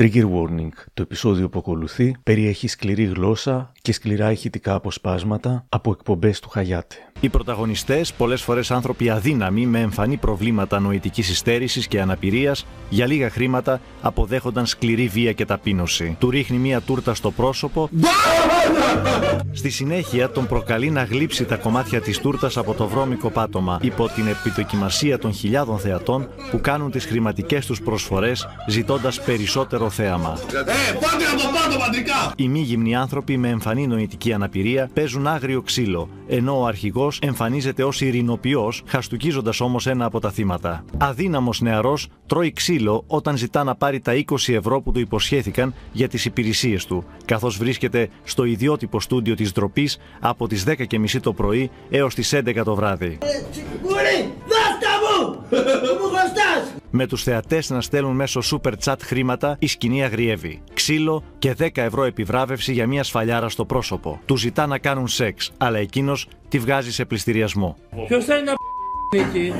Trigger warning. Το επεισόδιο που ακολουθεί περιέχει σκληρή γλώσσα και σκληρά ηχητικά αποσπάσματα από εκπομπές του Χαγιάτε. Οι πρωταγωνιστές, πολλές φορές άνθρωποι αδύναμοι με εμφανή προβλήματα νοητικής υστέρησης και αναπηρίας, για λίγα χρήματα αποδέχονταν σκληρή βία και ταπείνωση. Του ρίχνει μία τούρτα στο πρόσωπο. Στη συνέχεια τον προκαλεί να γλύψει τα κομμάτια της τούρτας από το βρώμικο πάτωμα, υπό την επιδοκιμασία των χιλιάδων θεατών που κάνουν τις χρηματικές τους προσφορές ζητώντας περισσότερο θέαμα. Ε, πάτε από πάνω, μαντρικά! Οι μη γυμνοί άνθρωποι με εμφανή νοητική αναπηρία παίζουν άγριο ξύλο, ενώ ο αρχηγός εμφανίζεται ως ειρηνοποιός, χαστούκίζοντας όμως ένα από τα θύματα. Αδύναμος νεαρός τρώει ξύλο όταν ζητά να πάρει τα 20 ευρώ που του υποσχέθηκαν για τις υπηρεσίες του, καθώς βρίσκεται στο ιδιότυπο στούντιο της ντροπής από τις 10.30 το πρωί έως τις 11 το βράδυ. Μουρή, δώστα μου! Μου χρωστάς! Με τους θεατές να στέλνουν μέσω super chat χρήματα, η σκηνή αγριεύει. Ξύλο και 10 ευρώ επιβράβευση για μια σφαλιάρα στο πρόσωπο. Του ζητά να κάνουν σεξ, αλλά εκείνος τη βγάζει σε πληστηριασμό. Ποιος θέλει να εκεί.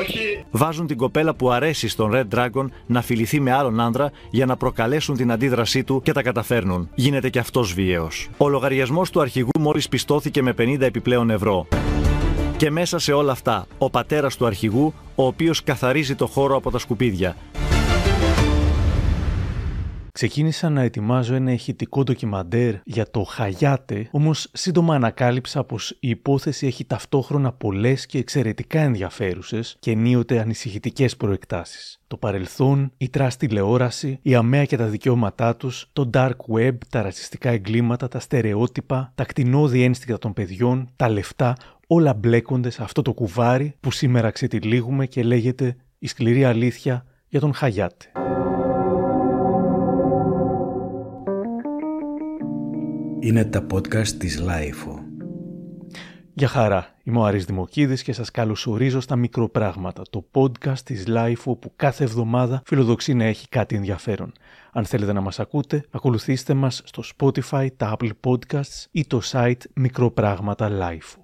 Όχι. Βάζουν την κοπέλα που αρέσει στον Red Dragon να φιληθεί με άλλον άνδρα για να προκαλέσουν την αντίδρασή του και τα καταφέρνουν. Γίνεται και αυτός βίαιος. Ο λογαριασμός του αρχηγού μόλις πιστώθηκε με 50 επιπλέον ευρώ. Και μέσα σε όλα αυτά, ο πατέρας του αρχηγού, ο οποίος καθαρίζει το χώρο από τα σκουπίδια. Ξεκίνησα να ετοιμάζω ένα ηχητικό ντοκιμαντέρ για το Χαγιάτε, όμως σύντομα ανακάλυψα πως η υπόθεση έχει ταυτόχρονα πολλές και εξαιρετικά ενδιαφέρουσες και ενίοτε ανησυχητικές προεκτάσεις. Το παρελθόν, η trash τηλεόραση, η ΑμεΑ και τα δικαιώματά τους, το dark web, τα ρατσιστικά εγκλήματα, τα στερεότυπα, τα κτηνώδη ένστικτα των παιδιών, τα λεφτά, όλα μπλέκονται σε αυτό το κουβάρι που σήμερα ξετυλίγουμε και λέγεται «Η σκληρή αλήθεια για τον Χαγιάτε». Είναι τα podcast της Lifeo. Γεια χαρά, είμαι ο Άρης Δημοκίδης και σας καλωσορίζω στα μικροπράγματα, το podcast της Lifeo που κάθε εβδομάδα φιλοδοξεί να έχει κάτι ενδιαφέρον. Αν θέλετε να μας ακούτε, ακολουθήστε μας στο Spotify, τα Apple Podcasts ή το site Μικροπράγματα Lifeo.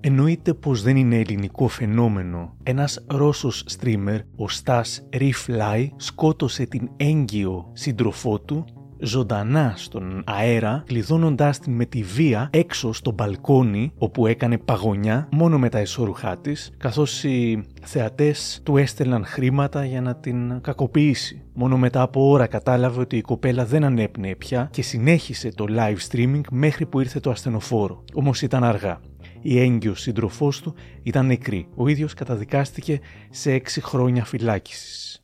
Εννοείται πως δεν είναι ελληνικό φαινόμενο. Ένας Ρώσος streamer, ο Στάς Refly, σκότωσε την έγκυο σύντροφό του ζωντανά στον αέρα, κλειδώνοντάς την με τη βία έξω στο μπαλκόνι όπου έκανε παγωνιά μόνο με τα εσώρουχά της, καθώς οι θεατές του έστελναν χρήματα για να την κακοποιήσει. Μόνο μετά από ώρα κατάλαβε ότι η κοπέλα δεν ανέπνεε πια και συνέχισε το live streaming μέχρι που ήρθε το ασθενοφόρο. Όμως ήταν αργά. Η έγκυος σύντροφός του ήταν νεκρή. Ο ίδιος καταδικάστηκε σε 6 χρόνια φυλάκισης.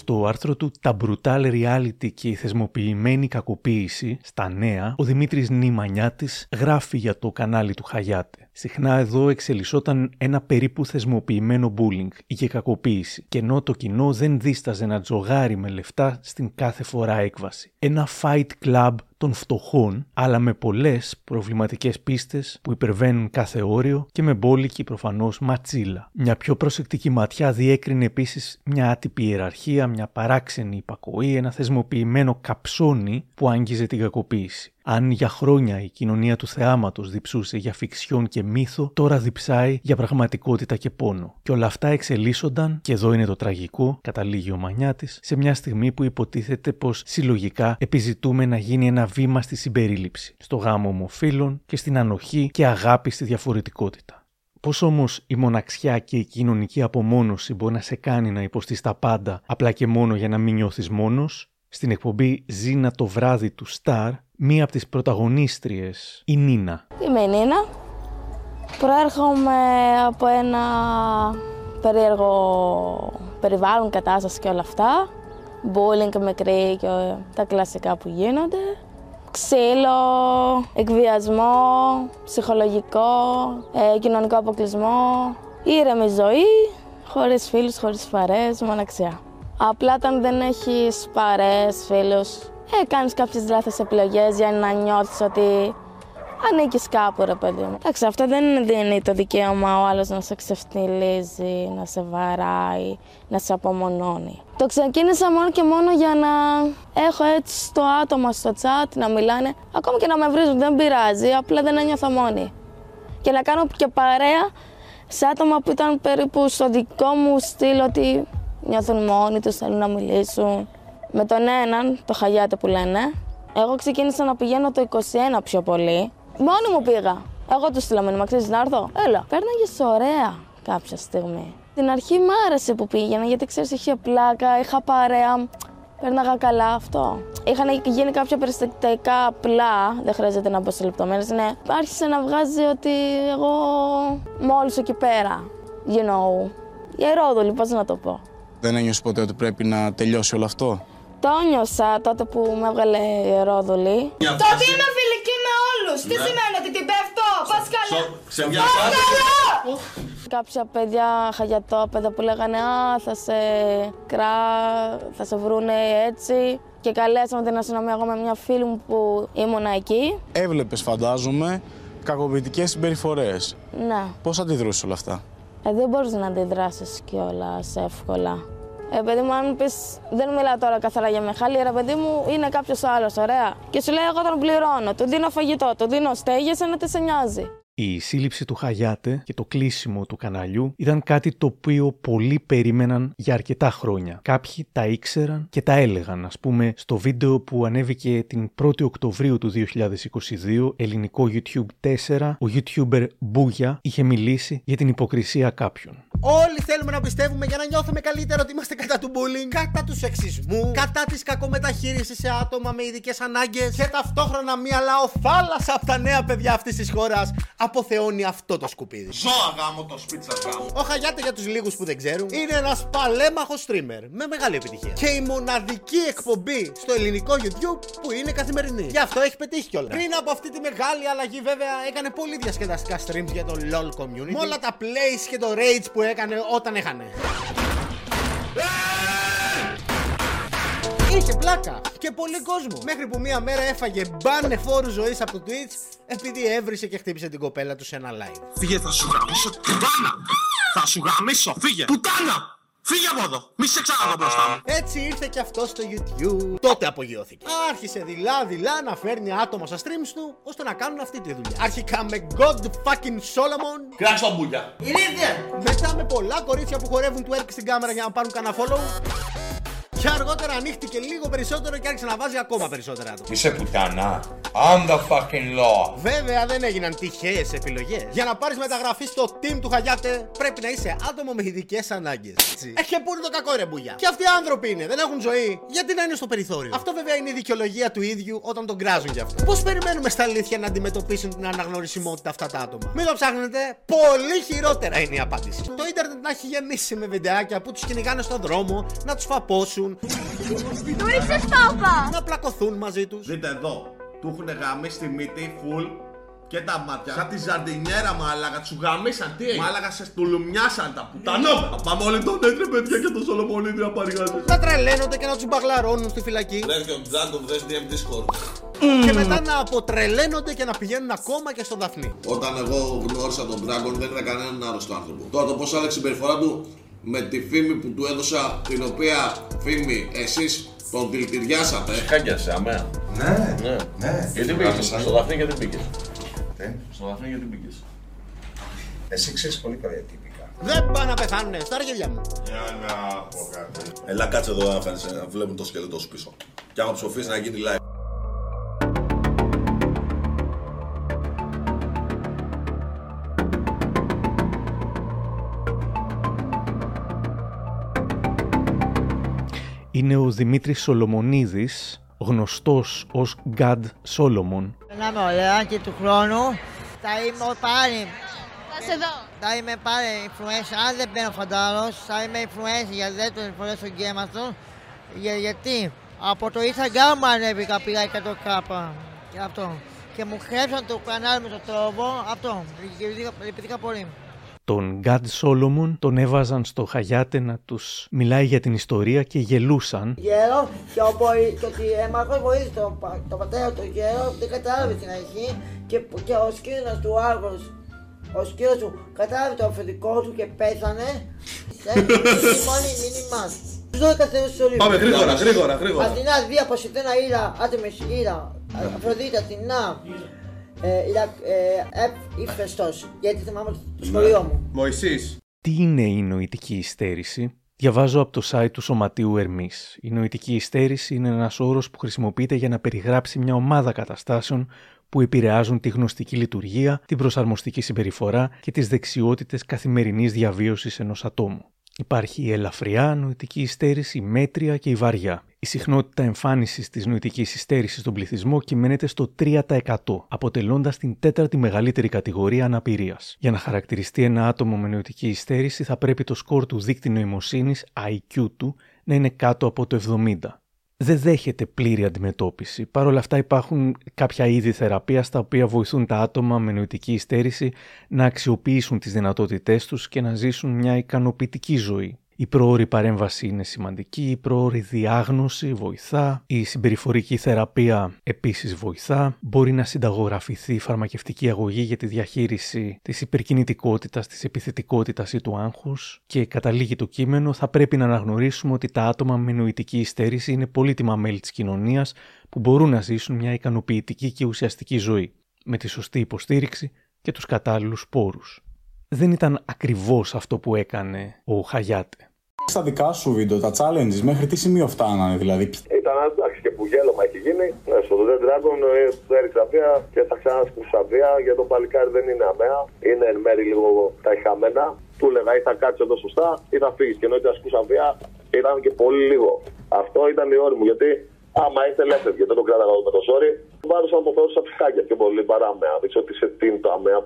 Στο άρθρο του «Τα brutal reality και η θεσμοποιημένη κακοποίηση» στα νέα, ο Δημήτρης Νιμανιάτης γράφει για το κανάλι του Χαγιάτε. Συχνά εδώ εξελισσόταν ένα περίπου θεσμοποιημένο bullying ή και κακοποίηση, και ενώ το κοινό δεν δίσταζε να τζογάρει με λεφτά στην κάθε φορά έκβαση. Ένα fight club των φτωχών, αλλά με πολλές προβληματικές πίστες που υπερβαίνουν κάθε όριο και με μπόλικη προφανώς ματσίλα. Μια πιο προσεκτική ματιά διέκρινε επίσης μια άτυπη ιεραρχία, μια παράξενη υπακοή, ένα θεσμοποιημένο καψόνι που άγγιζε την κακοποίηση. Αν για χρόνια η κοινωνία του θεάματος διψούσε για φιξιόν και μύθο, τώρα διψάει για πραγματικότητα και πόνο. Και όλα αυτά εξελίσσονταν, και εδώ είναι το τραγικό, καταλήγει ο Μανιάτης, σε μια στιγμή που υποτίθεται πως συλλογικά επιζητούμε να γίνει ένα βήμα στη συμπερίληψη, στο γάμο ομοφύλων και στην ανοχή και αγάπη στη διαφορετικότητα. Πώς όμως η μοναξιά και η κοινωνική απομόνωση μπορεί να σε κάνει να υποστείς τα πάντα απλά και μόνο για να μην νιώθεις μόνος, στην εκπομπή Ζήνα το βράδυ του Σταρ, μία από τις πρωταγωνίστριες, η Νίνα. Είμαι η Νίνα. Προέρχομαι από ένα περίεργο περιβάλλον, κατάσταση και όλα αυτά. Bullying, μικρή και τα κλασικά που γίνονται. Ξύλο, εκβιασμό, ψυχολογικό, ε, κοινωνικό αποκλεισμό. Ήρεμη ζωή, χωρίς φίλους, χωρίς παρέες, μοναξιά. Απλά όταν δεν έχεις παρέες, φίλους, ε, κάνεις κάποιες λάθος επιλογές για να νιώθεις ότι ανήκεις κάπου, ρε παιδί μου. Εντάξει, αυτό δεν δίνει το δικαίωμα ο άλλος να σε ξεφτυλίζει, να σε βαράει, να σε απομονώνει. Το ξεκίνησα μόνο και μόνο για να έχω έτσι το άτομο στο chat να μιλάνε. Ακόμα και να με βρίζουν, δεν πειράζει, απλά δεν ένιωθα μόνη. Και να κάνω και παρέα σε άτομα που ήταν περίπου στο δικό μου στυλ ότι νιώθουν μόνοι τους, θέλουν να μιλήσουν. Με τον έναν, το χαγιάτε που λένε, εγώ ξεκίνησα να πηγαίνω το 21 πιο πολύ. Μόνη μου πήγα. Εγώ του στείλα μήνυμα, ξέρεις να έρθω. Έλα. Πέρναγε ωραία κάποια στιγμή. Την αρχή μ' άρεσε που πήγαινα γιατί ξέρεις είχε πλάκα, είχα παρέα. Πέρναγα καλά αυτό. Είχαν γίνει κάποια περιστατικά απλά, δεν χρειάζεται να πω σε λεπτομέρειες. Ναι, άρχισε να βγάζει ότι εγώ μόλι εκεί πέρα. You know. Η ερόδολη, πώς να το πω. Δεν ένιωσες ποτέ ότι πρέπει να τελειώσει όλο αυτό; Το νιώσα τότε που με έβγαλε η ερόδολη. Το ότι είμαι φιλική με όλους. Τι σημαίνει ότι την πέφτω; Πα καλά. Σε μια Πας καλά. Κάποια παιδιά χαγιατόπαιδα που λέγανε Α, θα σε κρά, θα σε βρούνε έτσι. Και καλέσαμε την αστυνομία εγώ με μια φίλη μου που ήμουνα εκεί. Έβλεπες, φαντάζομαι, κακοποιητικές συμπεριφορές. Ναι. Πώς αντιδρούσες όλα αυτά; Ε, δεν μπορείς να αντιδράσεις κιόλας εύκολα. Ε, παιδί μου, αν πεις, δεν μιλάω τώρα καθαρά για Μιχάλη, ρε παιδί μου, είναι κάποιος άλλος, ωραία. Και σου λέει, Εγώ τον πληρώνω, του δίνω φαγητό, του δίνω στέγη, να τι σε νοιάζει. Η σύλληψη του Χαγιάτε και το κλείσιμο του καναλιού ήταν κάτι το οποίο πολλοί περίμεναν για αρκετά χρόνια. Κάποιοι τα ήξεραν και τα έλεγαν. Ας πούμε, στο βίντεο που ανέβηκε την 1η Οκτωβρίου του 2022, ελληνικό YouTube 4, ο YouTuber Μπούγια είχε μιλήσει για την υποκρισία κάποιων. Όλοι θέλουμε να πιστεύουμε για να νιώθουμε καλύτερα ότι είμαστε κατά του bullying, κατά του σεξισμού, κατά της κακομεταχείρισης σε άτομα με ειδικές ανάγκες και ταυτόχρονα μία λαοθάλασσα από τα νέα παιδιά αυτής της χώρας αποθεώνει αυτό το σκουπίδι. Ζώα γάμο το σπίτι σας γάμο. Ο Χαγιάτε για τους λίγους που δεν ξέρουν είναι ένας παλέμαχος streamer με μεγάλη επιτυχία. Και η μοναδική εκπομπή στο ελληνικό YouTube που είναι καθημερινή. Γι' αυτό έχει πετύχει κιόλας. Πριν από αυτή τη μεγάλη αλλαγή, βέβαια, έκανε πολύ διασκεδαστικά streams για το LOL community. Με όλα τα plays και το rage που έκανε όταν έχανε. Είχε πλάκα και πολύ κόσμο. Μέχρι που μία μέρα έφαγε μπάνε φόρου ζωής από το Twitch επειδή έβρισε και χτύπησε την κοπέλα του σε ένα live. Φύγε θα σου γαμίσω πουτάνα. Θα σου γαμίσω, φύγε. Πουτάνα. Φύγε από εδώ. Μη σε ξαναδώ μπροστά μου. Έτσι ήρθε και αυτό στο YouTube. Τότε απογειώθηκε. Άρχισε δειλά-δειλά να φέρνει άτομα στα streams του ώστε να κάνουν αυτή τη δουλειά. Αρχικά με God fucking Solomon. Κράξ' τον μπουλιά. Ηλίθεια. Μετά με πολλά κορίτσια που χορεύουν twerk στην κάμερα για να πάρουν κανένα follow. Και αργότερα ανοίχτηκε λίγο περισσότερο και άρχισε να βάζει ακόμα περισσότερα άτομα. Είσαι πουτάνα. On the fucking law. Βέβαια δεν έγιναν τυχαίες επιλογές. Για να πάρεις μεταγραφή στο team του Χαγιάτε πρέπει να είσαι άτομο με ειδικές ανάγκες. Έχει πού είναι το κακό ρε μπουλιά. Και αυτοί οι άνθρωποι είναι, δεν έχουν ζωή. Γιατί να είναι στο περιθώριο; Αυτό βέβαια είναι η δικαιολογία του ίδιου όταν τον κράζουν γι' αυτό. Πώς περιμένουμε στα αλήθεια να αντιμετωπίσουν την αναγνωρισιμότητα αυτά τα άτομα; Μην το ψάχνετε, πολύ χειρότερα είναι η απάντηση. Το ίντερνετ να έχει γεμίσει με βιντεάκια που τους κυνηγάνε στον δρόμο, να τους φαπώσουν, Του ρίξες πάπα. να πλακωθούν μαζί τους. Δείτε εδώ. Του έχουν γαμίσει τη μύτη, full. Και τα μάτια. Σαν τη ζαρντινιέρα μάλακα, τους γαμίσαν. Τι έγινε; Μάλακα σε τουλουμιάσαν τα πουτανό. Πάμε όλοι τον έτρε παιδιά και τον Σολομονίδη να παρηγάζει. Να τρελαίνονται και να τους μπαγλαρώνουν στη φυλακή. Βρες και ο Dragon, βρες DM Discord. Και μετά να αποτρελαίνονται και να πηγαίνουν ακόμα και στον Δαφνί. Όταν εγώ γνώρισα τον Dragon δεν ήταν κανέναν άρρωστο άνθρωπο. Τώρα το πώς άλλαξε η συμπεριφορά του με τη φήμη που του έδωσα, την οποία φήμη εσείς τον δηλητηριάσατε. Χάκιασε, αμέ. Ναι, Ναι. ναι. Γιατί Θυμάμαι πήγες, σαν- στο Δαφνί γιατί πήγες. Τι; Στο Δαφνί γιατί πήγες. Εσύ ξέρεις πολύ καλά γιατί πήγα. Δεν πάνε να πεθάνουνε στα αρχίδια μου. Για να πω κάτι. Έλα κάτσε εδώ να φαίνεσαι, να βλέπουν το σκελετό σου πίσω. Και άμα ψοφείς να γίνει live. Είναι ο Δημήτρης Σολομονίδης, γνωστός ως God Solomon. Περνάμε ωραία και του χρόνου θα είμαι πάλι. Θα σε δω. Θα είμαι πάλι influencer. Αν δεν μπαίνω φαντάρος, θα είμαι influencer για δεύτερη φορά στο γκέμα του. Για, γιατί; Από το Instagram μου ανέβηκα πήγα 100 κάπα. Και αυτό. Και μου χρέψαν το κανάλι με τον τρόπο. Αυτό. Λυπήθηκα- Λυπήθηκα πολύ. Τον God Solomon τον έβαζαν στο Χαγιάτε να τους μιλάει για την ιστορία και γελούσαν. Γέρο και, ο Μποη, και ότι έμαθα βοήθησε τον, πα- τον πατέρα του γέρο, δεν κατάλαβε στην αρχή και, και ο σκύλος του Άργος, ο σκύλος του κατάλαβε το αφεντικό του και πέθανε. Έχει μόνη μήνυμα. Τους 12 θεούς του Ολύμπου. Πάμε γρήγορα, γρήγορα, γρήγορα. Αθηνά, Δία, Ποσειδώνα, Ήρα, Άτεμις, Ήρα, Αφροδίτη, Αθηνά, ε, Ήρα, ε, Επ, Ήφαιστος, γιατί θυμάμαι το σχολείο μου. Μωυσής. Τι είναι η νοητική υστέρηση; Διαβάζω από το site του Σωματείου Ερμής. Η νοητική υστέρηση είναι ένας όρος που χρησιμοποιείται για να περιγράψει μια ομάδα καταστάσεων που επηρεάζουν τη γνωστική λειτουργία, την προσαρμοστική συμπεριφορά και τις δεξιότητες καθημερινής διαβίωσης ενός ατόμου. Υπάρχει η ελαφριά νοητική υστέρηση, η μέτρια και η βαριά. Η συχνότητα εμφάνισης της νοητικής υστέρησης στον πληθυσμό κυμαίνεται στο 3%, αποτελώντας την τέταρτη μεγαλύτερη κατηγορία αναπηρίας. Για να χαρακτηριστεί ένα άτομο με νοητική υστέρηση, θα πρέπει το σκορ του δείκτη νοημοσύνης, IQ του, να είναι κάτω από το 70. Δεν δέχεται πλήρη αντιμετώπιση. Παρ' όλα αυτά υπάρχουν κάποια είδη θεραπείας τα οποία βοηθούν τα άτομα με νοητική υστέρηση να αξιοποιήσουν τις δυνατότητές τους και να ζήσουν μια ικανοποιητική ζωή. Η πρόορη παρέμβαση είναι σημαντική, η πρόορη διάγνωση βοηθά, η συμπεριφορική θεραπεία επίσης βοηθά, μπορεί να συνταγογραφηθεί φαρμακευτική αγωγή για τη διαχείριση της υπερκινητικότητας, της επιθετικότητας ή του άγχους και καταλήγει το κείμενο θα πρέπει να αναγνωρίσουμε ότι τα άτομα με νοητική υστέρηση είναι πολύτιμα μέλη της κοινωνίας που μπορούν να ζήσουν μια ικανοποιητική και ουσιαστική ζωή με τη σωστή υποστήριξη και τους κατάλληλους πόρους. Δεν ήταν ακριβώς αυτό που έκανε ο Χαγιάτε. Στα δικά σου βίντεο, τα challenges, μέχρι τι σημείο φτάνανε δηλαδή. Ήταν εντάξει και που γέλωμα έχει γίνει. Ναι, στο Dead Dragon ε, το έριξα βία και θα ξανασκούσα βία γιατί το παλικάρι δεν είναι αμαία. Είναι εν μέρη λίγο τα χαμένα. Του έλεγα ή θα κάτσει εδώ σωστά ή θα φύγεις. Και ενώ ήταν ασκούσα βία ήταν και πολύ λίγο. Αυτό ήταν η όρη μου γιατί άμα είσαι ελεύθερη και δεν το κράταγα με το sorry, βάρουσα να το θεώρησα ψυχάκια πιο πολύ παρά αμαία. Δεν ξέρω τι σε τι είναι το αμαία,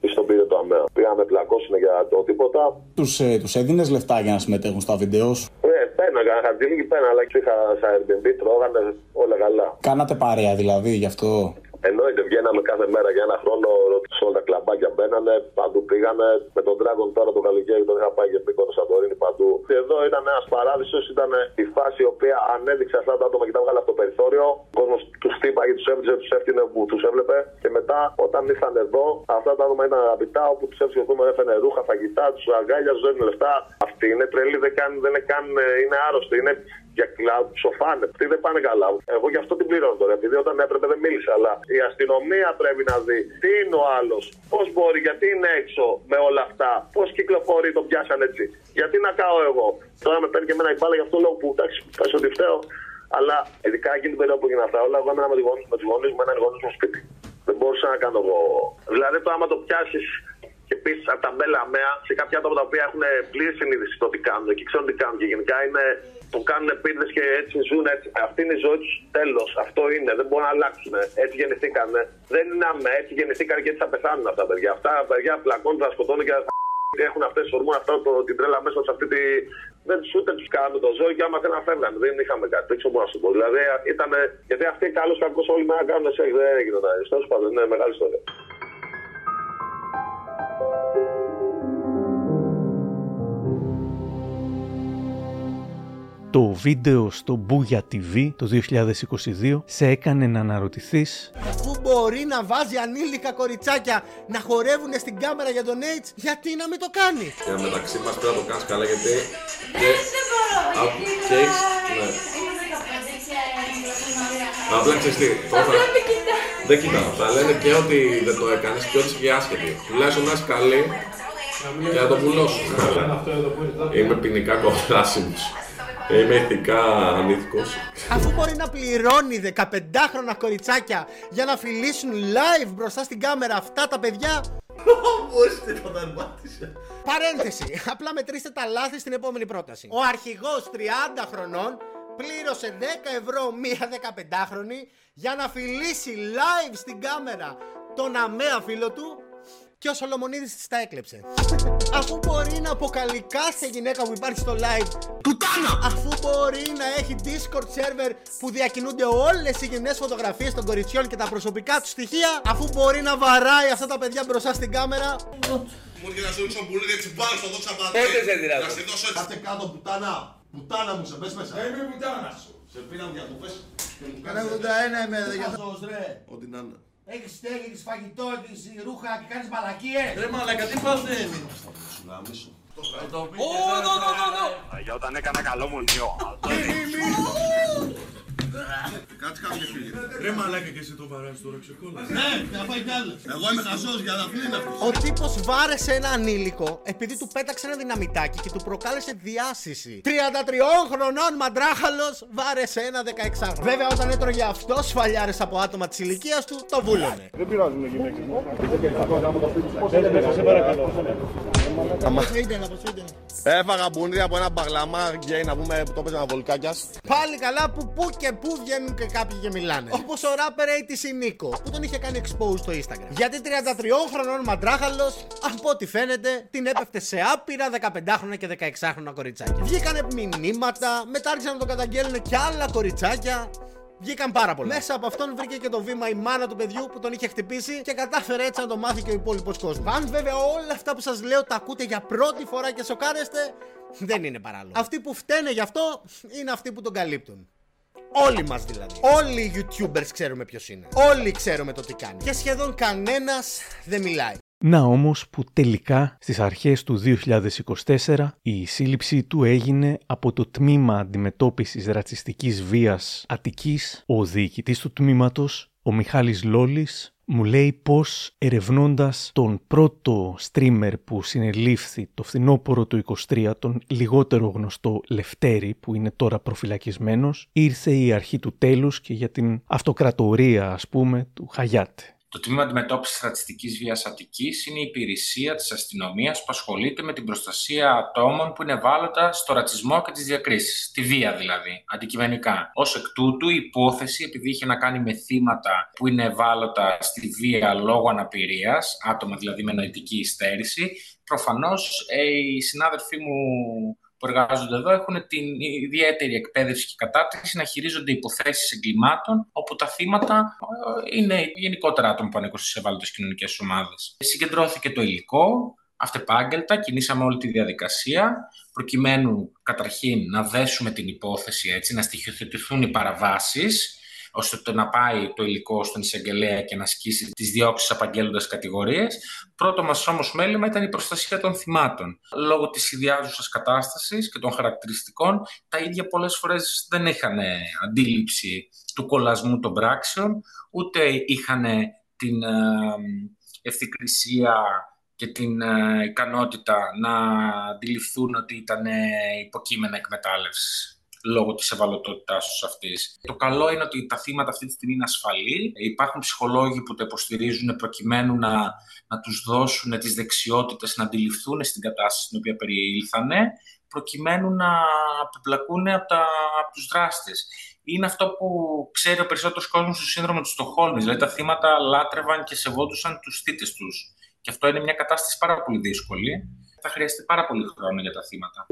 πώ πώς πιστοποιείται το αμαία. Πήγαμε πλακώσουν για το τίποτα. Τους ε, τους έδινες λεφτά για να συμμετέχουν στα βίντεο σου; Ε, πέναγα, είχα τη λίγη πένα, αλλά και είχα σε Airbnb, τρώγανε όλα καλά. Κάνατε παρέα δηλαδή γι' αυτό; Εννοείται, βγαίναμε κάθε μέρα για ένα χρόνο σε όλα τα κλαμπάκια μπαίνανε, παντού πήγαμε. Με τον Dragon τώρα το καλοκαίρι τον είχα πάει και πήγαινε Σαντορίνη παντού. Και εδώ ήταν ένας παράδεισος, ήταν η φάση η οποία ανέδειξε αυτά τα άτομα και τα βγάλε από το περιθώριο. Ο κόσμος τους χτύπαγε, τους έβριζε, τους έφτιανε που τους έβλεπε. Και μετά όταν ήρθαν εδώ, αυτά τα άτομα ήταν αγαπητά, όπου τους έβριζε ο έφερε ρούχα, φαγητά, τους αγκάλια, τους δίνει λεφτά. Αυτή είναι τρελή, δεν, κάνει, δεν είναι καν, είναι άρρωστη. Είναι για cloud σοφάνε. Αυτοί δεν πάνε καλά. Εγώ γι' αυτό την πληρώνω τώρα. Επειδή όταν έπρεπε δεν μίλησα. Αλλά η αστυνομία πρέπει να δει τι είναι ο άλλος, πώς μπορεί, γιατί είναι έξω με όλα αυτά, πώς κυκλοφορεί, το πιάσαν έτσι. Γιατί να κάω εγώ. Τώρα με παίρνει και εμένα η μπάλα για αυτό το λόγο που εντάξει, θα ότι φταίω. Αλλά ειδικά εκείνη την περίοδο που έγιναν αυτά όλα, εγώ έμενα με τους γονεί μου, με έναν γονεί μου σπίτι. Δεν μπορούσα να κάνω εγώ. Δηλαδή το άμα το πιάσεις και πεις από τα μπέλα μέα σε κάποια άτομα τα οποία έχουν πλήρη συνείδηση το τι κάνουν και ξέρουν τι κάνουν και γενικά είναι, το κάνουν επίτηδε και έτσι ζουν. Έτσι. Αυτή είναι η ζωή τους. Τέλος. Αυτό είναι. Δεν μπορούν να αλλάξουν. Έτσι γεννηθήκαν. Δεν είναι αμέ. Έτσι γεννηθήκαν και έτσι θα πεθάνουν αυτά τα παιδιά. Αυτά τα παιδιά πλακώνουν, θα σκοτώνουν και θα έχουν αυτές τις ορμόνες, αυτά το, την τρέλα μέσα σε αυτή τη. Δεν του ούτε τους κάναμε το ζώο και άμα θέλουν να φεύγαν. Δεν είχαμε κάτι τέτοιο μπορώ να σου πω. Δηλαδή ήταν. Γιατί αυτοί καλώ κακό όλοι με να κάνουν σεξ. Δεν έγινε. Τέλο πάντων, είναι μεγάλη ιστορία. Το βίντεο στο Booyah TV το 2022 σε έκανε να αναρωτηθείς Αφού μπορεί να βάζει ανήλικα κοριτσάκια να χορεύουν στην κάμερα για τον AIDS, γιατί να μην το κάνει; Και μεταξύ μας πρέπει να το κάνεις καλά γιατί... Δεν μπορώ. Και έχεις... Ναι. Απλά ξέρεις τι, δεν κοιτάω. Θα λένε και ότι δεν το έκανες και ότι είσαι και άσχετη. Τουλάχιστον να είσαι καλή και να το πουλώσουν. Είμαι ποινικά κολλάσιμος. Είμαι ηθικά ανήθικος. Αφού μπορεί να πληρώνει 15χρονα κοριτσάκια για να φιλήσουν live μπροστά στην κάμερα αυτά τα παιδιά; Πώς το δαρμάτισε. Παρένθεση. Απλά μετρήστε τα λάθη στην επόμενη πρόταση. Ο αρχηγός 30 χρονών πλήρωσε 10 ευρώ μία 15χρονη για να φιλήσει live στην κάμερα τον αμαία φίλο του και ο Σολομονίδης της τα έκλεψε. Αφού μπορεί να αποκαλεί κάθε γυναίκα που υπάρχει στο live Πουτάνα! Αφού μπορεί να έχει Discord server που διακινούνται όλες οι γυμνές φωτογραφίες των κοριτσιών και τα προσωπικά τους στοιχεία Αφού μπορεί να βαράει αυτά τα παιδιά μπροστά στην κάμερα Μου έρχεται να σε ρίξω πολύ γιατί τσιμπάρω στο δόξα μπατέ. Πότε σε δηλαδή. Να σε δώσω έτσι. Κάτσε κάτω πουτάνα. Πουτάνα μου σε πες μέσα. Δεν είμαι πουτάνας σου. Σε πήρα μου για το πες. Κανένα 81 είμαι, δεν για Ό,τι να είναι. Έχεις στέγη, έχεις φαγητό, έχεις ρούχα και κάνεις μαλακίες. Ρε μαλακα, τι παθαίνει. Για όταν έκανα καλό μου νιό. Κάτσε κάποιο φίλε. Ρε μαλάκα και εσύ το βαράς τώρα ξεκόλα. Ναι, θα πάει κι άλλος. Εγώ είμαι χαζός για να φύγει αυτό. Ο τύπος βάρεσε ένα ανήλικο επειδή του πέταξε ένα δυναμητάκι και του προκάλεσε διάσηση. 33 χρονών μαντράχαλος βάρεσε ένα 16χρονο. Βέβαια, όταν έτρωγε αυτός σφαλιάρες από άτομα της ηλικίας του, το βούλωνε. Δεν πειράζει με γυναίκες μου. Έφαγα μπουνίδι από ένα μπαγλαμά γκέι να πούμε που το έπαιζε με βολκάκιας. Πάλι καλά που πού και πού βγαίνουν και κάποιοι και μιλάνε. Όπως ο ράπερ ATC Νίκο που τον είχε κάνει expose στο Instagram. Γιατί 33 χρονών μαντράχαλος, από ό,τι φαίνεται, την έπεφτε σε άπειρα 15χρονα και 16χρονα κοριτσάκια. Βγήκανε μηνύματα, μετά άρχισαν να το καταγγέλνουν και άλλα κοριτσάκια. Βγήκαν πάρα πολλά. Μέσα από αυτόν βρήκε και το βήμα η μάνα του παιδιού που τον είχε χτυπήσει και κατάφερε έτσι να το μάθει και ο υπόλοιπος κόσμος. Αν βέβαια όλα αυτά που σας λέω τα ακούτε για πρώτη φορά και σοκάρεστε, δεν είναι παράλογο. Αυτοί που φταίνε γι' αυτό είναι αυτοί που τον καλύπτουν. Όλοι μας δηλαδή. Όλοι οι YouTubers ξέρουμε ποιος είναι. Όλοι ξέρουμε το τι κάνει. Και σχεδόν κανένας δεν μιλάει. Να όμως που τελικά στις αρχές του 2024 η σύλληψή του έγινε από το τμήμα αντιμετώπισης ρατσιστικής βίας Αττικής. Ο διοικητής του τμήματος, ο Μιχάλης Λόλης, μου λέει πως ερευνώντας τον πρώτο streamer που συνελήφθη το φθινόπωρο του 23, τον λιγότερο γνωστό Λευτέρη που είναι τώρα προφυλακισμένος, ήρθε η αρχή του τέλους και για την αυτοκρατορία ας πούμε του Χαγιάτε. Το Τμήμα Αντιμετώπισης Ρατσιστική Βίας Αττικής είναι η υπηρεσία της αστυνομίας που ασχολείται με την προστασία ατόμων που είναι ευάλωτα στο ρατσισμό και τις διακρίσεις. Τη βία δηλαδή, αντικειμενικά. Ω εκ τούτου, η υπόθεση, επειδή είχε να κάνει με θύματα που είναι ευάλωτα στη βία λόγω αναπηρίας, άτομα δηλαδή με νοητική υστέρηση, προφανώς οι συνάδελφοί μου που εργάζονται εδώ έχουν την ιδιαίτερη εκπαίδευση και κατάρτιση να χειρίζονται υποθέσεις εγκλημάτων, όπου τα θύματα ε, είναι γενικότερα άτομα που ανήκουν στις ευάλωτες κοινωνικές ομάδες. Συγκεντρώθηκε το υλικό, αυτεπάγγελτα, κινήσαμε όλη τη διαδικασία, προκειμένου καταρχήν να δέσουμε την υπόθεση έτσι, να στοιχειοθετηθούν οι παραβάσεις, ώστε το να πάει το υλικό στον εισαγγελέα και να ασκήσει τις διώξεις απαγγέλλοντας κατηγορίες. Πρώτο μας όμως μέλημα ήταν η προστασία των θυμάτων. Λόγω της ιδιάζουσας κατάστασης και των χαρακτηριστικών, τα ίδια πολλές φορές δεν είχαν αντίληψη του κολλασμού των πράξεων, ούτε είχαν την ευθυκρισία και την ικανότητα να αντιληφθούν ότι ήταν υποκείμενα εκμετάλλευσης λόγω της ευαλωτότητάς τους αυτής. Το καλό είναι ότι τα θύματα αυτή τη στιγμή είναι ασφαλή. Υπάρχουν ψυχολόγοι που το υποστηρίζουν προκειμένου να, να τους δώσουν τις δεξιότητες να αντιληφθούν στην κατάσταση στην οποία περιήλθανε, προκειμένου να απεμπλακούν από, τα, από τους δράστες. Είναι αυτό που ξέρει ο περισσότερος κόσμος στο σύνδρομο του Στοχόλμης. Δηλαδή, τα θύματα λάτρευαν και σεβόντουσαν τους θήτες τους. Και αυτό είναι μια κατάσταση πάρα πολύ δύσκολη. Θα χρειαστεί πάρα πολύ χρόνο για τα θύματα.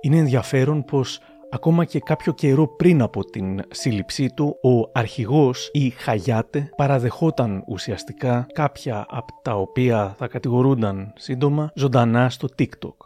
Είναι ενδιαφέρον πως ακόμα και κάποιο καιρό πριν από την σύλληψή του, ο αρχηγός ή Χαγιάτε παραδεχόταν ουσιαστικά κάποια από τα οποία θα κατηγορούνταν σύντομα ζωντανά στο TikTok.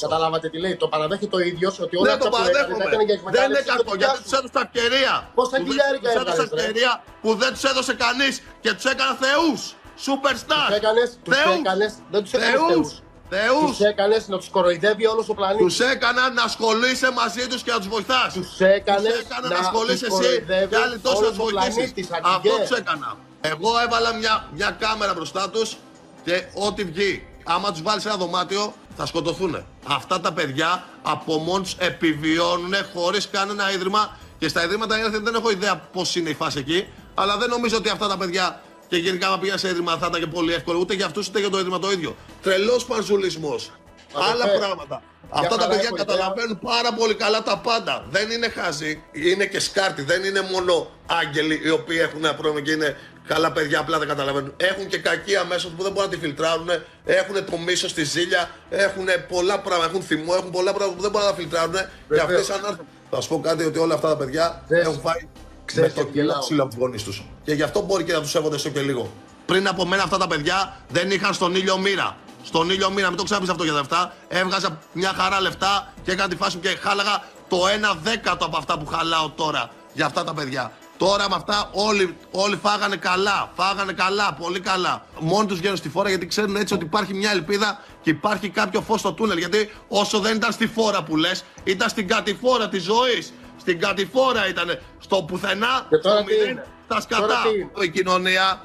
Καταλάβατε τι λέει, το παραδέχει το ίδιο ότι όλα Δεν το αυτά που έκανε παραδέχομαι. τα έκανε για Δεν είναι εκμετάλλευση κακό του γιατί τους έδωσε ευκαιρία. Πόσα Που δεν- χιλιάρικα τους έδωσε έβγαλες, ρε. ευκαιρία που δεν τους έδωσε κανείς και τους έκανα θεούς. Superstar. Τους έκανες, τους έκανες, δεν τους έκανες θεούς. Θεούς. Τους έκανες να τους κοροϊδεύει όλος ο πλανήτης. Τους έκανα να ασχολείσαι μαζί τους και να τους βοηθάς. Τους έκανες έκανα να να ασχολείσαι τους εσύ κοροϊδεύει και άλλοι τόσο να όλος τους ο βοηθήσεις. πλανήτης, Αυτό αρχηγέ. τους έκανα. Εγώ έβαλα μια, μια κάμερα μπροστά τους και ό,τι βγει. Άμα τους βάλεις σε ένα δωμάτιο, θα σκοτωθούν. Αυτά τα παιδιά από μόνοι τους επιβιώνουν χωρίς κανένα ίδρυμα. Και στα ιδρύματα έρθει, δεν έχω ιδέα πώς είναι η φάση εκεί. Αλλά δεν νομίζω ότι αυτά τα παιδιά και γενικά, άμα πήγαν σε ίδρυμα, θα ήταν και πολύ εύκολο ούτε για αυτούς ούτε για το ίδρυμα το ίδιο. Τρελός πανζουλισμός. Άλλα Αδερφέ, πράγματα. μια Αυτά τα χαρά παιδιά έχω ιδέα. καταλαβαίνουν πάρα πολύ καλά τα πάντα. Δεν είναι χάζοι, είναι και σκάρτη. Δεν είναι μόνο άγγελοι οι οποίοι έχουν ένα πρόβλημα και είναι καλά παιδιά, απλά δεν καταλαβαίνουν. Έχουν και κακία μέσα που δεν μπορούν να τη φιλτράρουν. Έχουν το μίσο στη ζήλια. Έχουν πολλά πράγματα. Έχουν θυμό. Έχουν πολλά πράγματα που δεν μπορούν να τα φιλτράρουν. Και αυτοί Βεβαίως. σαν να έρθουν. Θα σου πω κάτι ότι όλα αυτά τα παιδιά έχουν φάει με Ξέρεις το ότι κιλό γελάω. ξύλο από του γονείς τους. Και γι' αυτό μπορεί και να τους σέβονται στο και λίγο. Πριν από μένα αυτά τα παιδιά δεν είχαν στον ήλιο μοίρα. στον ήλιο μήνα, μην το ξάπεις αυτό για τα λεφτά. Έβγαζα μια χαρά λεφτά και έκανα τη φάση μου και χάλαγα το 1 δέκατο από αυτά που χαλάω τώρα για αυτά τα παιδιά. Τώρα με αυτά όλοι, όλοι φάγανε καλά. Φάγανε καλά, πολύ καλά. Μόνοι τους βγαίνουν στη φόρα γιατί ξέρουν έτσι ότι υπάρχει μια ελπίδα και υπάρχει κάποιο φως στο τούνελ. Γιατί όσο δεν ήταν στη φόρα που λες, ήταν στην κατηφόρα της ζωής. Στην κατηφόρα ήταν. Στο πουθενά, Και τώρα στο τι; μηδέν, στα σκατά. Τώρα τι; Η κοινωνία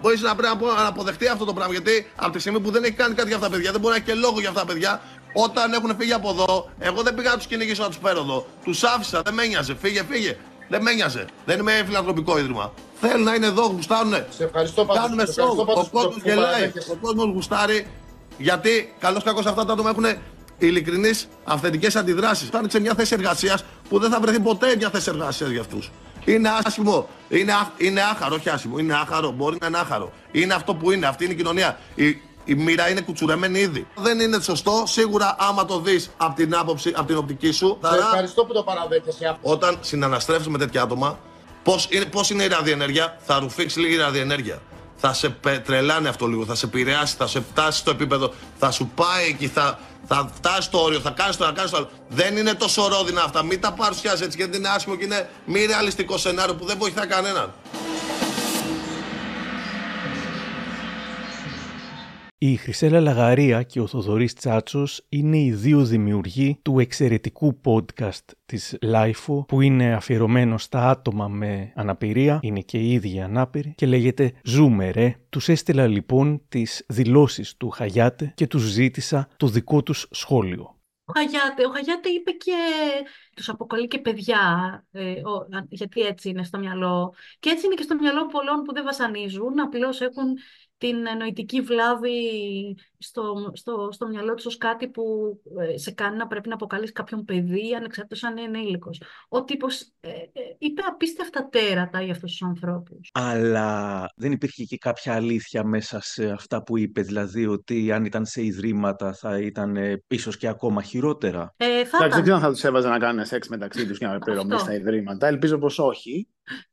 μπορείς να πρέπει να απο- να αποδεχτεί αυτό το πράγμα. Γιατί από τη στιγμή που δεν έχει κάνει κάτι για αυτά τα παιδιά, δεν μπορεί να έχει και λόγο για αυτά τα παιδιά. Όταν έχουν φύγει από εδώ, εγώ δεν πήγα να τους κυνηγήσω να τους φέρω εδώ. Τους άφησα, δεν με νοιάζε. Φύγε, φύγε. Δεν με νοιάζε. Δεν είμαι φιλανθρωπικό ίδρυμα. Θέλουν να είναι εδώ, γουστάρουνε. Σε ευχαριστώ πάντως. Κάνουμε Σε σοου. ευχαριστώ Ο πάντως κόσμο που γελάει. παραδέχεσαι. Ο κόσμος γουστάρει. Γιατί καλώς κακό αυτά τα άτομα έχουν ειλικρινείς αυθεντικές αντιδράσεις. Φτάνει σε μια θέση εργασίας που δεν θα βρεθεί ποτέ μια θέση εργασίας για αυτούς. Είναι άσχημο. Είναι, άχ- είναι άχαρο, όχι άσχημο. Είναι άχαρο. Μπορεί να είναι άχαρο. Είναι αυτό που είναι. Αυτή είναι η κοινωνία. Η, η μοίρα είναι κουτσουρεμένη ήδη. Δεν είναι σωστό. Σίγουρα, άμα το δεις από την άποψη, από την οπτική σου, Σε ευχαριστώ που το παραδέχεσαι. όταν συναναστρέφεις με τέτοια άτομα, πώς είναι, πώς είναι η ραδιενέργεια, θα ρουφήξεις λίγη ραδιενέργεια. Θα σε πε- τρελάνει αυτό λίγο, θα σε επηρεάσει, θα σε φτάσει στο επίπεδο, θα σου πάει εκεί, θα, θα φτάσει στο όριο, θα κάνει το ένα, κάνει το άλλο. Δεν είναι τόσο ρόδινα αυτά. Μην τα παρουσιάζει έτσι γιατί είναι άσχημο και είναι μη ρεαλιστικό σενάριο που δεν βοηθά κανέναν. Η Χρυσέλα Λαγαρία και ο Θοδωρής Τσάτσος είναι οι δύο δημιουργοί του εξαιρετικού podcast της LIFO που είναι αφιερωμένο στα άτομα με αναπηρία, είναι και οι ίδιοι ανάπηροι και λέγεται «Ζούμε ρε». Τους έστειλα λοιπόν τις δηλώσεις του Χαγιάτε και τους ζήτησα το δικό τους σχόλιο. Ο Χαγιάτε, ο Χαγιάτε είπε και τους αποκαλεί και παιδιά, ε, ο- α- γιατί έτσι είναι στο μυαλό. Και έτσι είναι και στο μυαλό πολλών που δεν βασανίζουν, απλώς έχουν την νοητική βλάβη στο, στο, στο μυαλό τους ως κάτι που ε, σε κάνει να πρέπει να αποκαλείς κάποιον παιδί, ανεξαρτήτως αν είναι ήλικος. Ο τύπος ε, ε, είπε απίστευτα τέρατα για αυτούς τους ανθρώπους. Αλλά δεν υπήρχε και κάποια αλήθεια μέσα σε αυτά που είπε, δηλαδή ότι αν ήταν σε ιδρύματα θα ήταν ε, ίσως και ακόμα χειρότερα; Ε, θα Εντάξει, δεν ήταν. ξέρω αν θα τους έβαζα να κάνουν σεξ μεταξύ τους για να πληρωμή Αυτό. στα ιδρύματα. Ελπίζω πως όχι.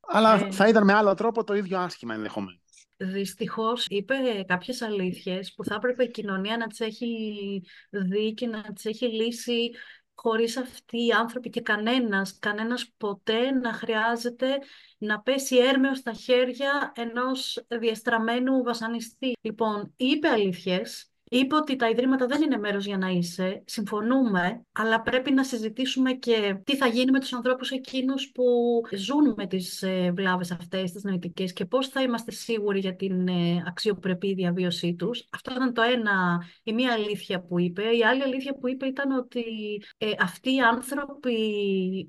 Αλλά Ε. θα ήταν με άλλο τρόπο το ίδιο άσχημα ενδεχομένως. Δυστυχώς είπε κάποιες αλήθειες που θα έπρεπε η κοινωνία να τις έχει δει και να τις έχει λύσει χωρίς αυτοί οι άνθρωποι και κανένας, κανένας ποτέ να χρειάζεται να πέσει έρμεος στα χέρια ενός διαστραμμένου βασανιστή. Λοιπόν, είπε αλήθειες, είπε ότι τα ιδρύματα δεν είναι μέρος για να είσαι, συμφωνούμε, αλλά πρέπει να συζητήσουμε και τι θα γίνει με τους ανθρώπους εκείνους που ζουν με τις ε, βλάβες αυτές, τις νοητικές και πώς θα είμαστε σίγουροι για την ε, αξιοπρεπή διαβίωσή τους. Αυτό ήταν το ένα, η μία αλήθεια που είπε. Η άλλη αλήθεια που είπε ήταν ότι ε, αυτοί οι άνθρωποι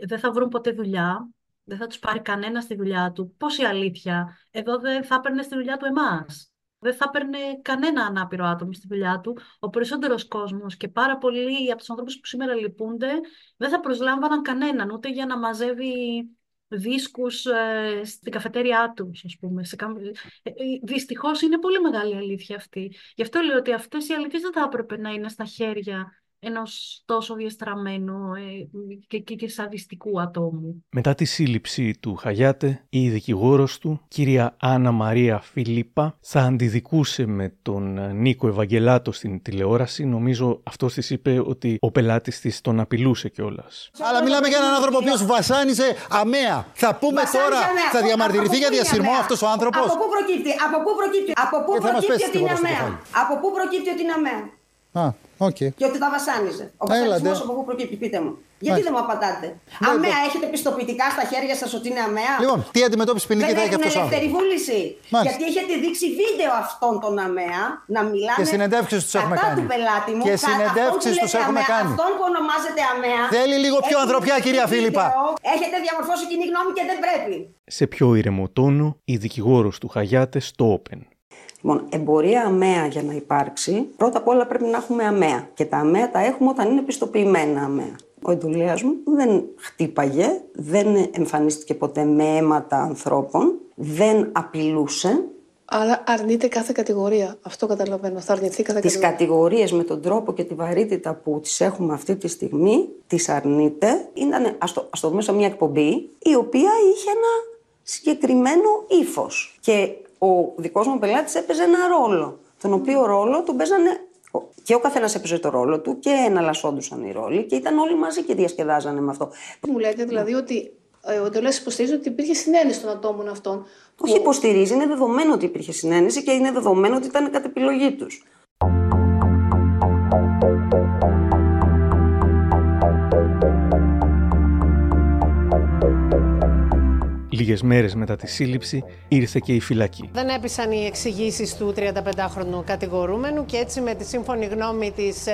δεν θα βρουν ποτέ δουλειά, δεν θα τους πάρει κανένας στη δουλειά του. Πώς η αλήθεια, εδώ δεν θα έπαιρνε στη δουλειά του εμάς. Δεν θα έπαιρνε κανένα ανάπηρο άτομο στη δουλειά του. Ο περισσότερος κόσμος και πάρα πολλοί από τους ανθρώπους που σήμερα λυπούνται δεν θα προσλάμβαναν κανέναν ούτε για να μαζεύει δίσκους ε, στην καφετέρια τους, ας πούμε. Σε, κα- ε, ε, δυστυχώς είναι πολύ μεγάλη αλήθεια αυτή. Γι' αυτό λέω ότι αυτές οι αλήθειες δεν θα έπρεπε να είναι στα χέρια ενός τόσο διαστραμμένου ε, και, και, και σαδιστικού ατόμου. Μετά τη σύλληψη του Χαγιάτε, η δικηγόρος του, κυρία Άννα Μαρία Φιλίππα, θα αντιδικούσε με τον ε, Νίκο Ευαγγελάτο στην τηλεόραση. Νομίζω αυτός της είπε ότι ο πελάτης της τον απειλούσε κιόλας. Αλλά μιλάμε για έναν άνθρωπο ο οποίος βασάνιζε αμαία. Θα πούμε Βασάνιζε τώρα, αμαία. θα Από- διαμαρτυρηθεί από για πού είναι διασυρμό αμαία; αυτός ο άνθρωπος; Από πού προκύπτει, από πού προκύπτει, από πού Ε, θα μας προκύπτει πέσει ότι είναι τίποτα στο αμαία; κεφάλι. Από πού προκύπτει ότι είναι αμαία; Α, οκ. Και ότι τα βασάνιζε. Ο Έλατε. βασανισμό από πού προκύπτει, πείτε μου. Γιατί Μάλιστα. δεν μου απαντάτε; Ναι, αμαία, το- έχετε πιστοποιητικά στα χέρια σας ότι είναι αμαία; Λοιπόν, τι αντιμετώπιση ποινική δεν θα έχει έχουν αυτός ο ελεύθερη άνθρωπο. βούληση. Μάλιστα. Γιατί έχετε δείξει βίντεο αυτών των αμαία να μιλάνε. Και συνεντεύξεις τους έχουμε κατά κάνει. του πελάτη μου. Και κα- συνεντεύξεις αυτόν που τους λέτε έχουμε αμαία, κάνει. Αυτόν που ονομάζεται αμαία. Θέλει λίγο πιο έχει ανθρωπιά, δείξει κυρία βίντεο, Φίλιππα. Έχετε διαμορφώσει κοινή γνώμη και δεν πρέπει. Σε πιο ήρεμο τόνο, η δικηγόρος του Χαγιάτε στο Open. Λοιπόν, εμπορία αμαία για να υπάρξει, πρώτα απ' όλα πρέπει να έχουμε αμαία. Και τα αμαία τα έχουμε όταν είναι πιστοποιημένα αμαία. Ο εντολέας μου δεν χτύπαγε, δεν εμφανίστηκε ποτέ με αίματα ανθρώπων, δεν απειλούσε. Άρα αρνείται κάθε κατηγορία. Αυτό καταλαβαίνω. Θα αρνηθεί κάθε Τις κατηγορία. κατηγορίες με τον τρόπο και τη βαρύτητα που τις έχουμε αυτή τη στιγμή, τις αρνείται. Ήταν, ας το, ας το δούμε σε μια εκπομπή, η οποία είχε ένα συγκεκριμένο ύφος. Και ο δικός μου πελάτης έπαιζε ένα ρόλο, τον οποίο ρόλο τον παίζανε Και ο καθένας έπαιζε το ρόλο του και εναλλασσόντουσαν οι ρόλοι και ήταν όλοι μαζί και διασκεδάζανε με αυτό. Μου λέτε δηλαδή ότι ε, ο Εντολέ υποστηρίζει ότι υπήρχε συνένεση των ατόμων αυτών. Όχι υποστηρίζει, είναι δεδομένο ότι υπήρχε συνένεση και είναι δεδομένο ότι ήταν κατ' επιλογή τους. Λίγες μέρες μετά τη σύλληψη ήρθε και η φυλακή. Δεν έπεισαν οι εξηγήσεις του 35χρονου κατηγορούμενου και έτσι με τη σύμφωνη γνώμη της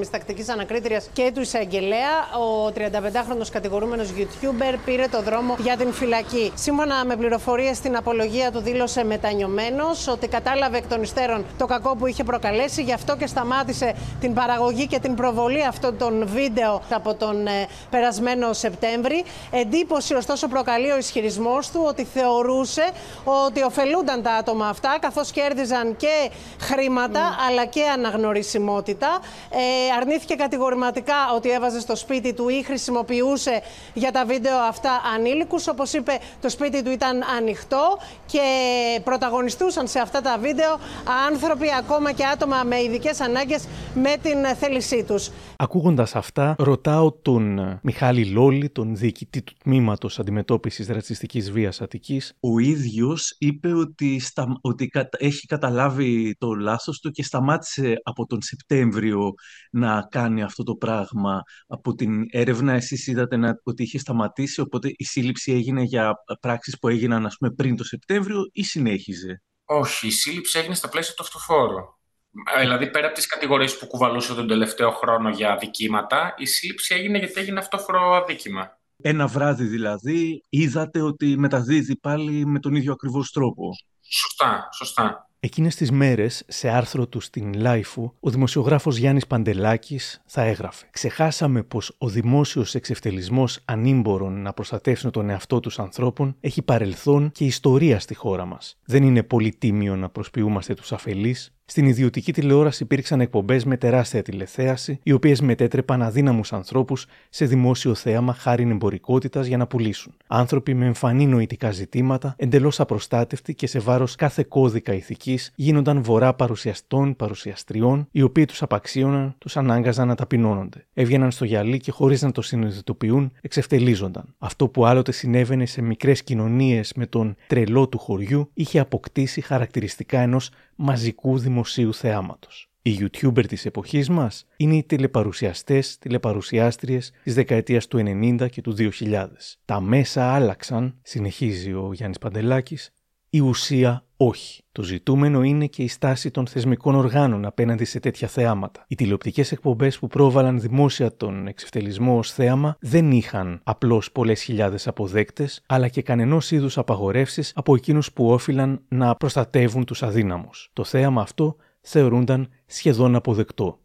17η τακτικής ανακρίτρια και του εισαγγελέα, ο 35χρονο κατηγορούμενος YouTuber πήρε το δρόμο για την φυλακή. Σύμφωνα με πληροφορίες στην απολογία του, δήλωσε μετανιωμένος ότι κατάλαβε εκ των υστέρων το κακό που είχε προκαλέσει, γι' αυτό και σταμάτησε την παραγωγή και την προβολή αυτών των βίντεο από τον ε, περασμένο Σεπτέμβρη. Εντύπωση ωστόσο προκαλεί ο ισχυρισμός του ότι θεωρούσε ότι ωφελούνταν τα άτομα αυτά καθώς κέρδιζαν και χρήματα αλλά και αναγνωρισιμότητα. Ε, αρνήθηκε κατηγορηματικά ότι έβαζε στο σπίτι του ή χρησιμοποιούσε για τα βίντεο αυτά ανήλικους. Όπως είπε το σπίτι του ήταν ανοιχτό και πρωταγωνιστούσαν σε αυτά τα βίντεο άνθρωποι ακόμα και άτομα με ειδικές ανάγκες με την θέλησή τους. Ακούγοντας αυτά, ρωτάω τον Μιχάλη Λόλη, τον διοικητή του τμήματος αντιμετώπισης ρατσιστικής βίας Αττικής. Ο ίδιος είπε ότι, στα, ότι έχει καταλάβει το λάθος του και σταμάτησε από τον Σεπτέμβριο να κάνει αυτό το πράγμα. Από την έρευνα εσείς είδατε να, ότι είχε σταματήσει, οπότε η σύλληψη έγινε για πράξεις που έγιναν ας πούμε, πριν το Σεπτέμβριο ή συνέχιζε; Όχι, η σύλληψη έγινε στα πλαίσια του αυτοφόρου. Δηλαδή, πέρα από τις κατηγορίες που κουβαλούσε τον τελευταίο χρόνο για αδικήματα, η σύλληψη έγινε γιατί έγινε αυτόφορο αδίκημα. Ένα βράδυ δηλαδή είδατε ότι μεταδίδει πάλι με τον ίδιο ακριβώς τρόπο. Σωστά, σωστά. Εκείνες τις μέρες, σε άρθρο του στην Λάιφου, ο δημοσιογράφος Γιάννης Παντελάκης θα έγραφε «Ξεχάσαμε πως ο δημόσιος εξευτελισμός ανήμπορων να προστατεύσουν τον εαυτό τους ανθρώπων έχει παρελθόν και ιστορία στη χώρα μας. Δεν είναι πολύ τίμιο να προσποιούμαστε τους αφελείς, στην ιδιωτική τηλεόραση υπήρξαν εκπομπές με τεράστια τηλεθέαση, οι οποίες μετέτρεπαν αδύναμους ανθρώπους σε δημόσιο θέαμα χάρη εμπορικότητας για να πουλήσουν. Άνθρωποι με εμφανή νοητικά ζητήματα, εντελώς απροστάτευτοι και σε βάρος κάθε κώδικα ηθικής, γίνονταν βορρά παρουσιαστών, παρουσιαστριών, οι οποίοι τους απαξίωναν, τους ανάγκαζαν να ταπεινώνονται. Έβγαιναν στο γυαλί και χωρίς να το συνειδητοποιούν, εξευτελίζονταν. Αυτό που άλλοτε συνέβαινε σε μικρές κοινωνίες με τον τρελό του χωριού είχε αποκτήσει χαρακτηριστικά ενός μαζικού δημοσίου θεάματος. Οι YouTuber της εποχής μας είναι οι τηλεπαρουσιαστές, τηλεπαρουσιάστριες της δεκαετίας του 90 και του 2000. Τα μέσα άλλαξαν, συνεχίζει ο Γιάννης Παντελάκης, η ουσία όχι. Το ζητούμενο είναι και η στάση των θεσμικών οργάνων απέναντι σε τέτοια θεάματα. Οι τηλεοπτικές εκπομπές που πρόβαλαν δημόσια τον εξευτελισμό ως θέαμα δεν είχαν απλώς πολλές χιλιάδες αποδέκτες, αλλά και κανενός είδους απαγορεύσεις από εκείνους που όφυλαν να προστατεύουν τους αδύναμους. Το θέαμα αυτό θεωρούνταν σχεδόν αποδεκτό.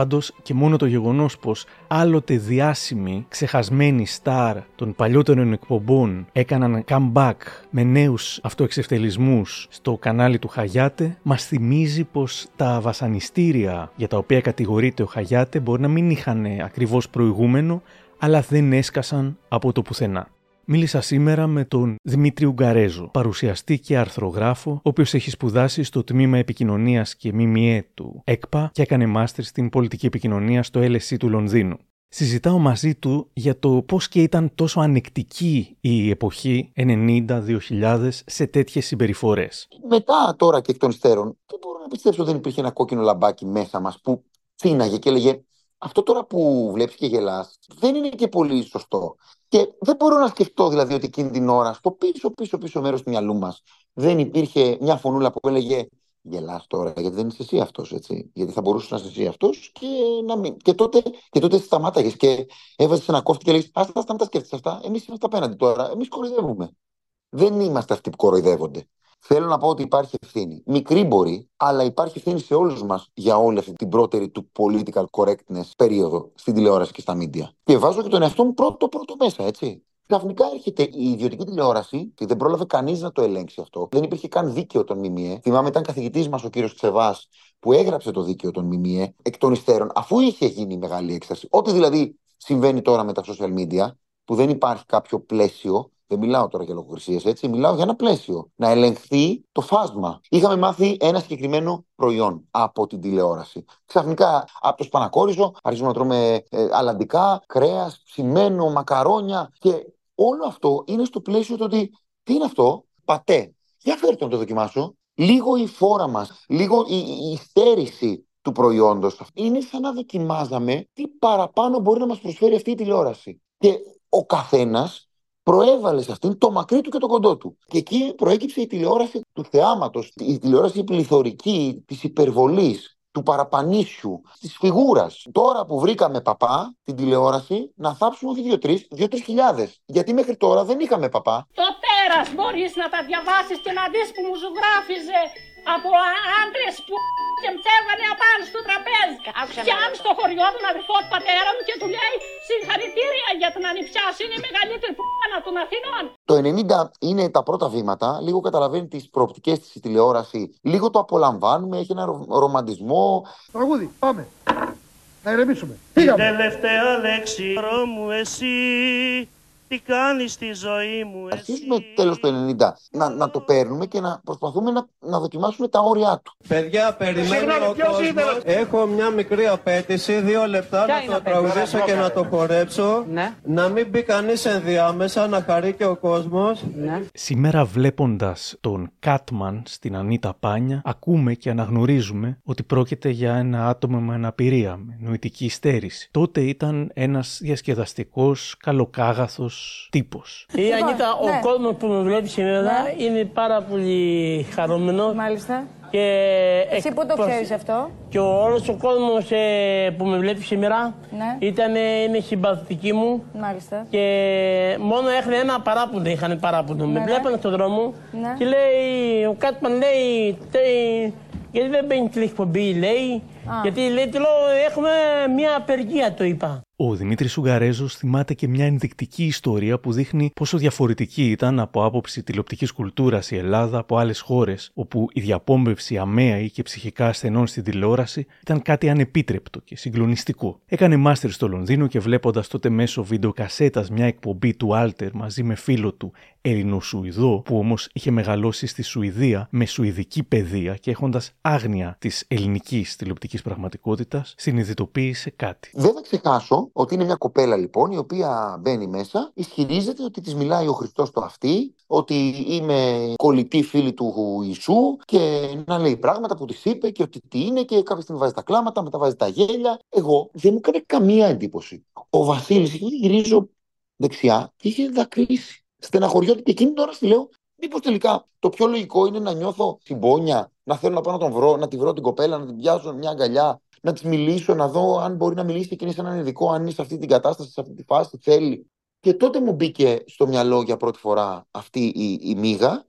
Πάντως και μόνο το γεγονός πως άλλοτε διάσημοι, ξεχασμένοι στάρ των παλιότερων εκπομπών έκαναν comeback με νέους αυτοεξευτελισμούς στο κανάλι του Χαγιάτε, μας θυμίζει πως τα βασανιστήρια για τα οποία κατηγορείται ο Χαγιάτε μπορεί να μην είχαν ακριβώς προηγούμενο, αλλά δεν έσκασαν από το πουθενά. Μίλησα σήμερα με τον Δημήτρη Ουγγαρέζο, παρουσιαστή και αρθρογράφο, ο οποίος έχει σπουδάσει στο τμήμα επικοινωνίας και ΜΜΕ του ΕΚΠΑ και έκανε μάστερ στην πολιτική επικοινωνία στο LSE του Λονδίνου. Συζητάω μαζί του για το πώς και ήταν τόσο ανεκτική η εποχή 90-2000 σε τέτοιες συμπεριφορές. Μετά, τώρα και εκ των υστέρων, δεν μπορώ να πιστέψω ότι δεν υπήρχε ένα κόκκινο λαμπάκι μέσα μας που φύναγε και έλεγε αυτό τώρα που βλέπεις και γελάς δεν είναι και πολύ σωστό. Και δεν μπορώ να σκεφτώ δηλαδή ότι εκείνη την ώρα στο πίσω πίσω πίσω μέρος του μυαλού μας δεν υπήρχε μια φωνούλα που έλεγε Γελάς τώρα, γιατί δεν είσαι εσύ αυτός, έτσι. Γιατί θα μπορούσες να είσαι εσύ αυτός και να μην. Και τότε, και τότε σταμάταγες και έβαζες ένα κόφτη και λέει: Άστα, τα σκέφτεσαι αυτά. Εμείς είμαστε απέναντι τώρα. Εμείς κοροϊδεύουμε. Δεν είμαστε αυτοί που κοροϊδεύονται. Θέλω να πω ότι υπάρχει ευθύνη. Μικρή μπορεί, αλλά υπάρχει ευθύνη σε όλους μας για όλη αυτή την πρώτερη του political correctness περίοδο στην τηλεόραση και στα μίντια. Και βάζω και τον εαυτό μου πρώτο πρώτο μέσα, έτσι. Ξαφνικά έρχεται η ιδιωτική τηλεόραση και δεν πρόλαβε κανείς να το ελέγξει αυτό. Δεν υπήρχε καν δίκαιο των ΜΜΕ. Θυμάμαι, ήταν καθηγητής μας ο κύριος Ξεβάς που έγραψε το δίκαιο των ΜΜΕ εκ των υστέρων, αφού είχε γίνει μεγάλη έκσταση. Ό,τι δηλαδή συμβαίνει τώρα με τα social media, που δεν υπάρχει κάποιο πλαίσιο. Δεν μιλάω τώρα για λογοκρισίες έτσι, μιλάω για ένα πλαίσιο. Να ελεγχθεί το φάσμα. Είχαμε μάθει ένα συγκεκριμένο προϊόν από την τηλεόραση. Ξαφνικά από το σπανακόριζο αρχίζουμε να τρώμε ε, αλαντικά, κρέας, ψημένο, μακαρόνια και όλο αυτό είναι στο πλαίσιο του ότι τι είναι αυτό, πατέ. Για φέρτε να το δοκιμάσω. Λίγο η φόρα μας, λίγο η, η, η στέρηση του προϊόντος. Είναι σαν να δοκιμάζαμε τι παραπάνω μπορεί να μας προσφέρει αυτή η τηλεόραση. Και ο καθένας προέβαλε σε αυτήν το μακρύ του και το κοντό του. Και εκεί προέκυψε η τηλεόραση του θεάματος, η τηλεόραση πληθωρική, της υπερβολής, του παραπανίσιου, της φιγούρας. Τώρα που βρήκαμε παπά, την τηλεόραση, να θάψουμε όχι δύο-τρεις, δύο-τρεις χιλιάδες. Γιατί μέχρι τώρα δεν είχαμε παπά. Το τέρας μπορείς να τα διαβάσεις και να δεις που μου ζωγράφιζε από άντρες που και μτσέβανε απάνω στο τραπέζι. Πιάνει στο χωριό τον αδερφό του πατέρα μου και του λέει συγχαρητήρια για την ανιψιά σου, είναι η μεγαλύτερη πουάνα των Αθηνών. Το 90 είναι τα πρώτα βήματα, λίγο καταλαβαίνει τις προοπτικές της τηλεόραση, λίγο το απολαμβάνουμε, έχει ένα ρο- ρομαντισμό. Τραγούδι, πάμε. Να ηρεμήσουμε. Την τελευταία λέξη μου εσύ τι κάνεις στη ζωή μου εσύ; Αρχίζουμε τέλος του 90 να, να το παίρνουμε και να προσπαθούμε να, να δοκιμάσουμε τα όρια του. Παιδιά, περιμένω Συγγνώμη, ο ποιος κόσμος. είναι; Έχω μια μικρή απέτηση, δύο λεπτά Ποια να είναι το απέτηση; τραγουδήσω Ωραία, και ωραία. να το χορέψω. Να μην μπει κανείς ενδιάμεσα, να χαρεί και ο κόσμος. Σήμερα βλέποντας τον Κάτμαν στην Ανίτα Πάνια, ακούμε και αναγνωρίζουμε ότι πρόκειται για ένα άτομο με αναπηρία, με νοητική στέρηση. Τότε ήταν ένας διασκεδαστικός, καλοκάγαθος τύπος. Η Ανίτα, ο ναι. κόσμος που με βλέπει σήμερα είναι πάρα πολύ χαρούμενος Μάλιστα. και Εσύ πού το εκπροσ- ξέρεις αυτό; Και ο όλος ο κόσμος ε, που με βλέπει σήμερα Ναι. ήταν, είναι συμπαθητική μου Μάλιστα. και μόνο έχανε ένα παράπονο, είχαν παράπονο. Ναι, με ναι. βλέπανε στον δρόμο Ναι. και λέει, ο Κάτμαν λέει, «Τι- γιατί δεν μπαίνει την εκπομπή, λέει, Α. γιατί λέει, του λέω, έχουμε μια απεργία, το είπα. Ο Δημήτρης Ουγαρέζο θυμάται και μια ενδεικτική ιστορία που δείχνει πόσο διαφορετική ήταν από άποψη τηλεοπτικής κουλτούρας η Ελλάδα από άλλες χώρες, όπου η διαπόμπευση αμαία και ψυχικά ασθενών στην τηλεόραση ήταν κάτι ανεπίτρεπτο και συγκλονιστικό. Έκανε μάστερ στο Λονδίνο και βλέποντας τότε μέσω βιντεοκασέτας μια εκπομπή του Άλτερ μαζί με φίλο του Ελληνοσουηδό, που όμως είχε μεγαλώσει στη Σουηδία με σουηδική παιδεία και έχοντας άγνοια της ελληνικής τηλεοπτικής πραγματικότητας, συνειδητοποίησε κάτι. Δεν θα ξεχάσω ότι είναι μια κοπέλα λοιπόν η οποία μπαίνει μέσα, ισχυρίζεται ότι της μιλάει ο Χριστός το αυτή, ότι είμαι κολλητή φίλη του Ιησού και να λέει πράγματα που της είπε και ότι τι είναι και κάποια στιγμή βάζει τα κλάματα, μετά βάζει τα γέλια. Εγώ δεν μου έκανε καμία εντύπωση. Ο Βασίλης, γυρίζω δεξιά και είχε δακρύσει. Στεναχωριόταν και εκείνη τώρα τη λέω. Μήπως τελικά το πιο λογικό είναι να νιώθω συμπόνια, να θέλω να πάω να τον βρω, να τη βρω την κοπέλα, να την πιάσω μια αγκαλιά, να της μιλήσω, να δω αν μπορεί να μιλήσει εκείνη σε έναν ειδικό, αν είναι σε αυτή την κατάσταση, σε αυτή τη φάση, θέλει. Και τότε μου μπήκε στο μυαλό για πρώτη φορά αυτή η, η μίγα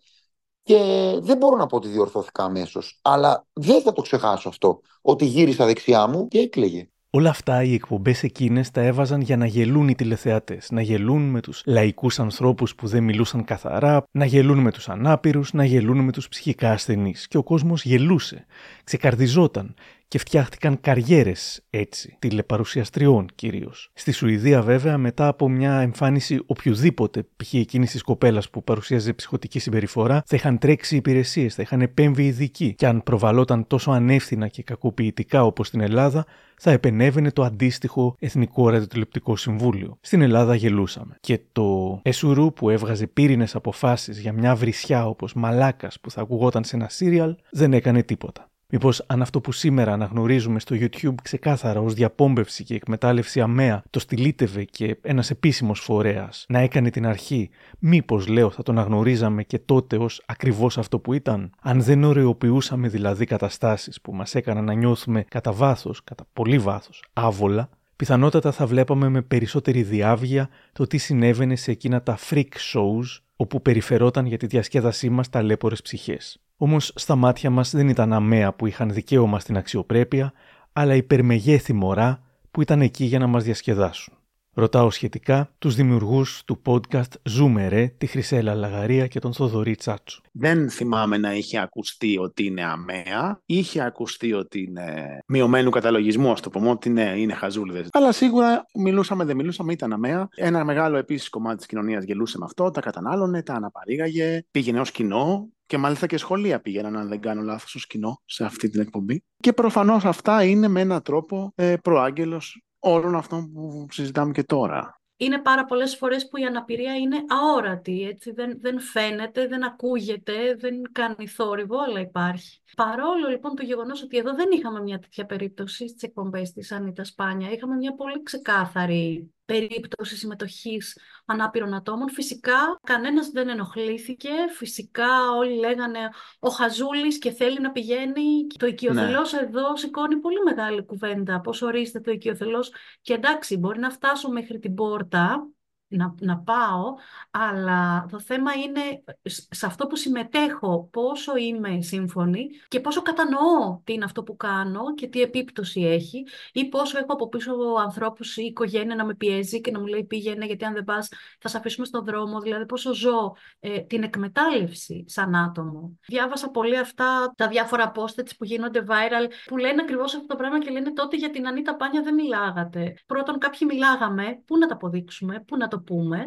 και δεν μπορώ να πω ότι διορθώθηκα αμέσως. Αλλά δεν θα το ξεχάσω αυτό. Ότι γύρισα δεξιά μου και έκλαιγε. Όλα αυτά οι εκπομπές εκείνες τα έβαζαν για να γελούν οι τηλεθεατέ. Να γελούν με τους λαϊκούς ανθρώπους που δεν μιλούσαν καθαρά, να γελούν με τους ανάπηρους, να γελούν με τους ψυχικά ασθενείς. Και ο κόσμος γελούσε, ξεκαρδιζόταν και φτιάχτηκαν καριέρες έτσι, τηλεπαρουσιαστριών κυρίως. Στη Σουηδία, βέβαια, μετά από μια εμφάνιση οποιοδήποτε, π.χ. εκείνης της κοπέλας που παρουσίαζε ψυχοτική συμπεριφορά, θα είχαν τρέξει υπηρεσίες, θα είχαν επέμβει ειδικοί. Και αν προβαλόταν τόσο ανεύθυνα και κακοποιητικά όπως στην Ελλάδα, θα επενέβαινε το αντίστοιχο Εθνικό Ραδιοτηλεπτικό Συμβούλιο. Στην Ελλάδα γελούσαμε. Και το Εσουρού που έβγαζε πύρινες αποφάσεις για μια βρισιά όπως μαλάκας που θα ακουγόταν σε ένα σύριαλ, δεν έκανε τίποτα. Μήπως αν αυτό που σήμερα αναγνωρίζουμε στο YouTube ξεκάθαρα ως διαπόμπευση και εκμετάλλευση αμαία το στυλίτευε και ένας επίσημος φορέας να έκανε την αρχή, μήπως λέω θα τον αναγνωρίζαμε και τότε ως ακριβώς αυτό που ήταν, αν δεν ωρεοποιούσαμε δηλαδή καταστάσεις που μας έκαναν να νιώθουμε κατά βάθος, κατά πολύ βάθος, άβολα, πιθανότατα θα βλέπαμε με περισσότερη διάβγεια το τι συνέβαινε σε εκείνα τα freak shows όπου περιφερόταν για τη διασκέδασή μας ταλέπορες ψυχές. Όμως στα μάτια μας δεν ήταν αμαία που είχαν δικαίωμα στην αξιοπρέπεια, αλλά υπερμεγέθη μωρά που ήταν εκεί για να μας διασκεδάσουν. Ρωτάω σχετικά τους δημιουργούς του podcast Ζούμε ρε, τη Χρυσέλα Λαγαρία και τον Θοδωρή Τσάτσο. Δεν θυμάμαι να είχε ακουστεί ότι είναι αμαία. Είχε ακουστεί ότι είναι μειωμένου καταλογισμού, ας το πούμε, ότι ναι, είναι χαζούλιδες. Αλλά σίγουρα μιλούσαμε, δεν μιλούσαμε, ήταν αμαία. Ένα μεγάλο επίσης κομμάτι της κοινωνίας γελούσε με αυτό, τα κατανάλωνε, τα αναπαρήγαγε, πήγαινε ως κοινό. Και μάλιστα και σχολεία πήγαιναν, αν δεν κάνω λάθος, ω κοινό σε αυτή την εκπομπή. Και προφανώς αυτά είναι με έναν τρόπο ε, προάγγελος όλων αυτών που συζητάμε και τώρα. Είναι πάρα πολλές φορές που η αναπηρία είναι αόρατη, έτσι, δεν, δεν φαίνεται, δεν ακούγεται, δεν κάνει θόρυβο, αλλά υπάρχει. Παρόλο λοιπόν το γεγονός ότι εδώ δεν είχαμε μια τέτοια περίπτωση στις εκπομπές της Ανίτα Σπάνια, είχαμε μια πολύ ξεκάθαρη περίπτωση συμμετοχής ανάπηρων ατόμων. Φυσικά κανένας δεν ενοχλήθηκε, φυσικά όλοι λέγανε ο Χαζούλης και θέλει να πηγαίνει. Το οικειοθελώς εδώ σηκώνει πολύ μεγάλη κουβέντα, πώς ορίζεται το οικειοθελώς και εντάξει μπορεί να φτάσω μέχρι την πόρτα, να, να πάω, αλλά το θέμα είναι σε αυτό που συμμετέχω, πόσο είμαι σύμφωνη και πόσο κατανοώ τι είναι αυτό που κάνω και τι επίπτωση έχει ή πόσο έχω από πίσω ανθρώπους ή οικογένεια να με πιέζει και να μου λέει πήγαινε γιατί αν δεν πας θα σε αφήσουμε στον δρόμο, δηλαδή πόσο ζω ε, την εκμετάλλευση σαν άτομο. Διάβασα πολύ αυτά τα διάφορα posts που γίνονται viral που λένε ακριβώς αυτό το πράγμα και λένε τότε για την Ανίτα Πάνια δεν μιλάγατε. Πρώτον κάποιοι μιλάγαμε, πού να τα αποδείξουμε, πού να το πούμε,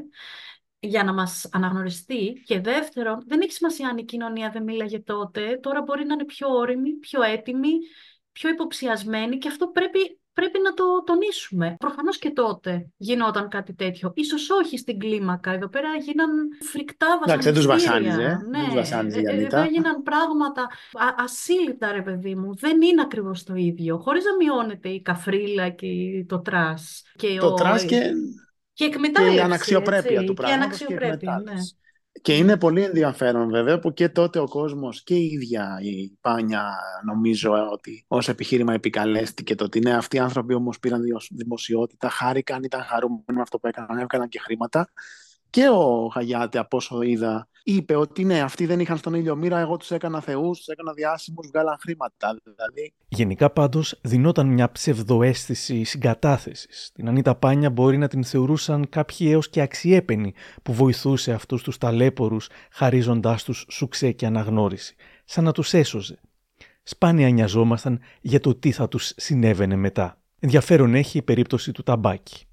για να μας αναγνωριστεί. Και δεύτερον, δεν έχει σημασία αν η κοινωνία δεν μίλαγε τότε. Τώρα μπορεί να είναι πιο όρημη, πιο έτοιμη, πιο υποψιασμένη και αυτό πρέπει, πρέπει να το τονίσουμε. Προφανώς και τότε γινόταν κάτι τέτοιο. Ίσως όχι στην κλίμακα. Εδώ πέρα γίναν φρικτά βασανιστήρια. Εντάξει, δεν τους βασάνιζε. Ναι, Δεν τους βασάνιζε η ε, ε, Ανίτα. εδώ έγιναν πράγματα α- ασύλληπτα, ρε παιδί μου. Δεν είναι ακριβώς το ίδιο. Χωρίς να μειώνεται η καφρίλα και το trash. Και Το ο- trash και, και εκμετάλλευση. και η αναξιοπρέπεια έτσι, του Και πράγματος και, αναξιοπρέπεια, ναι. εκμετάλλευση. Και είναι πολύ ενδιαφέρον βέβαια που και τότε ο κόσμος και η ίδια η Πάνια νομίζω ε, ότι ως επιχείρημα επικαλέστηκε το ότι ναι αυτοί οι άνθρωποι όμως πήραν διο- δημοσιότητα, χάρηκαν, ήταν χαρούμενοι με αυτό που έκαναν, έβγαλαν και χρήματα. Και ο Χαγιάτε από όσο είδα είπε ότι ναι αυτοί δεν είχαν στον ήλιο μοίρα, εγώ τους έκανα θεούς, τους έκανα διάσημους, βγάλαν χρήματα. Δηλαδή Γενικά πάντως δινόταν μια ψευδοαίσθηση συγκατάθεσης. Την Ανίτα Πάνια μπορεί να την θεωρούσαν κάποιοι έως και αξιέπαινοι που βοηθούσε αυτούς τους ταλέπορους χαρίζοντάς τους σουξέ και αναγνώριση, σαν να τους έσωζε. Σπάνια νοιαζόμασταν για το τι θα τους συνέβαινε μετά. Ενδιαφέρον έχει η περίπτωση του ταμπάκι.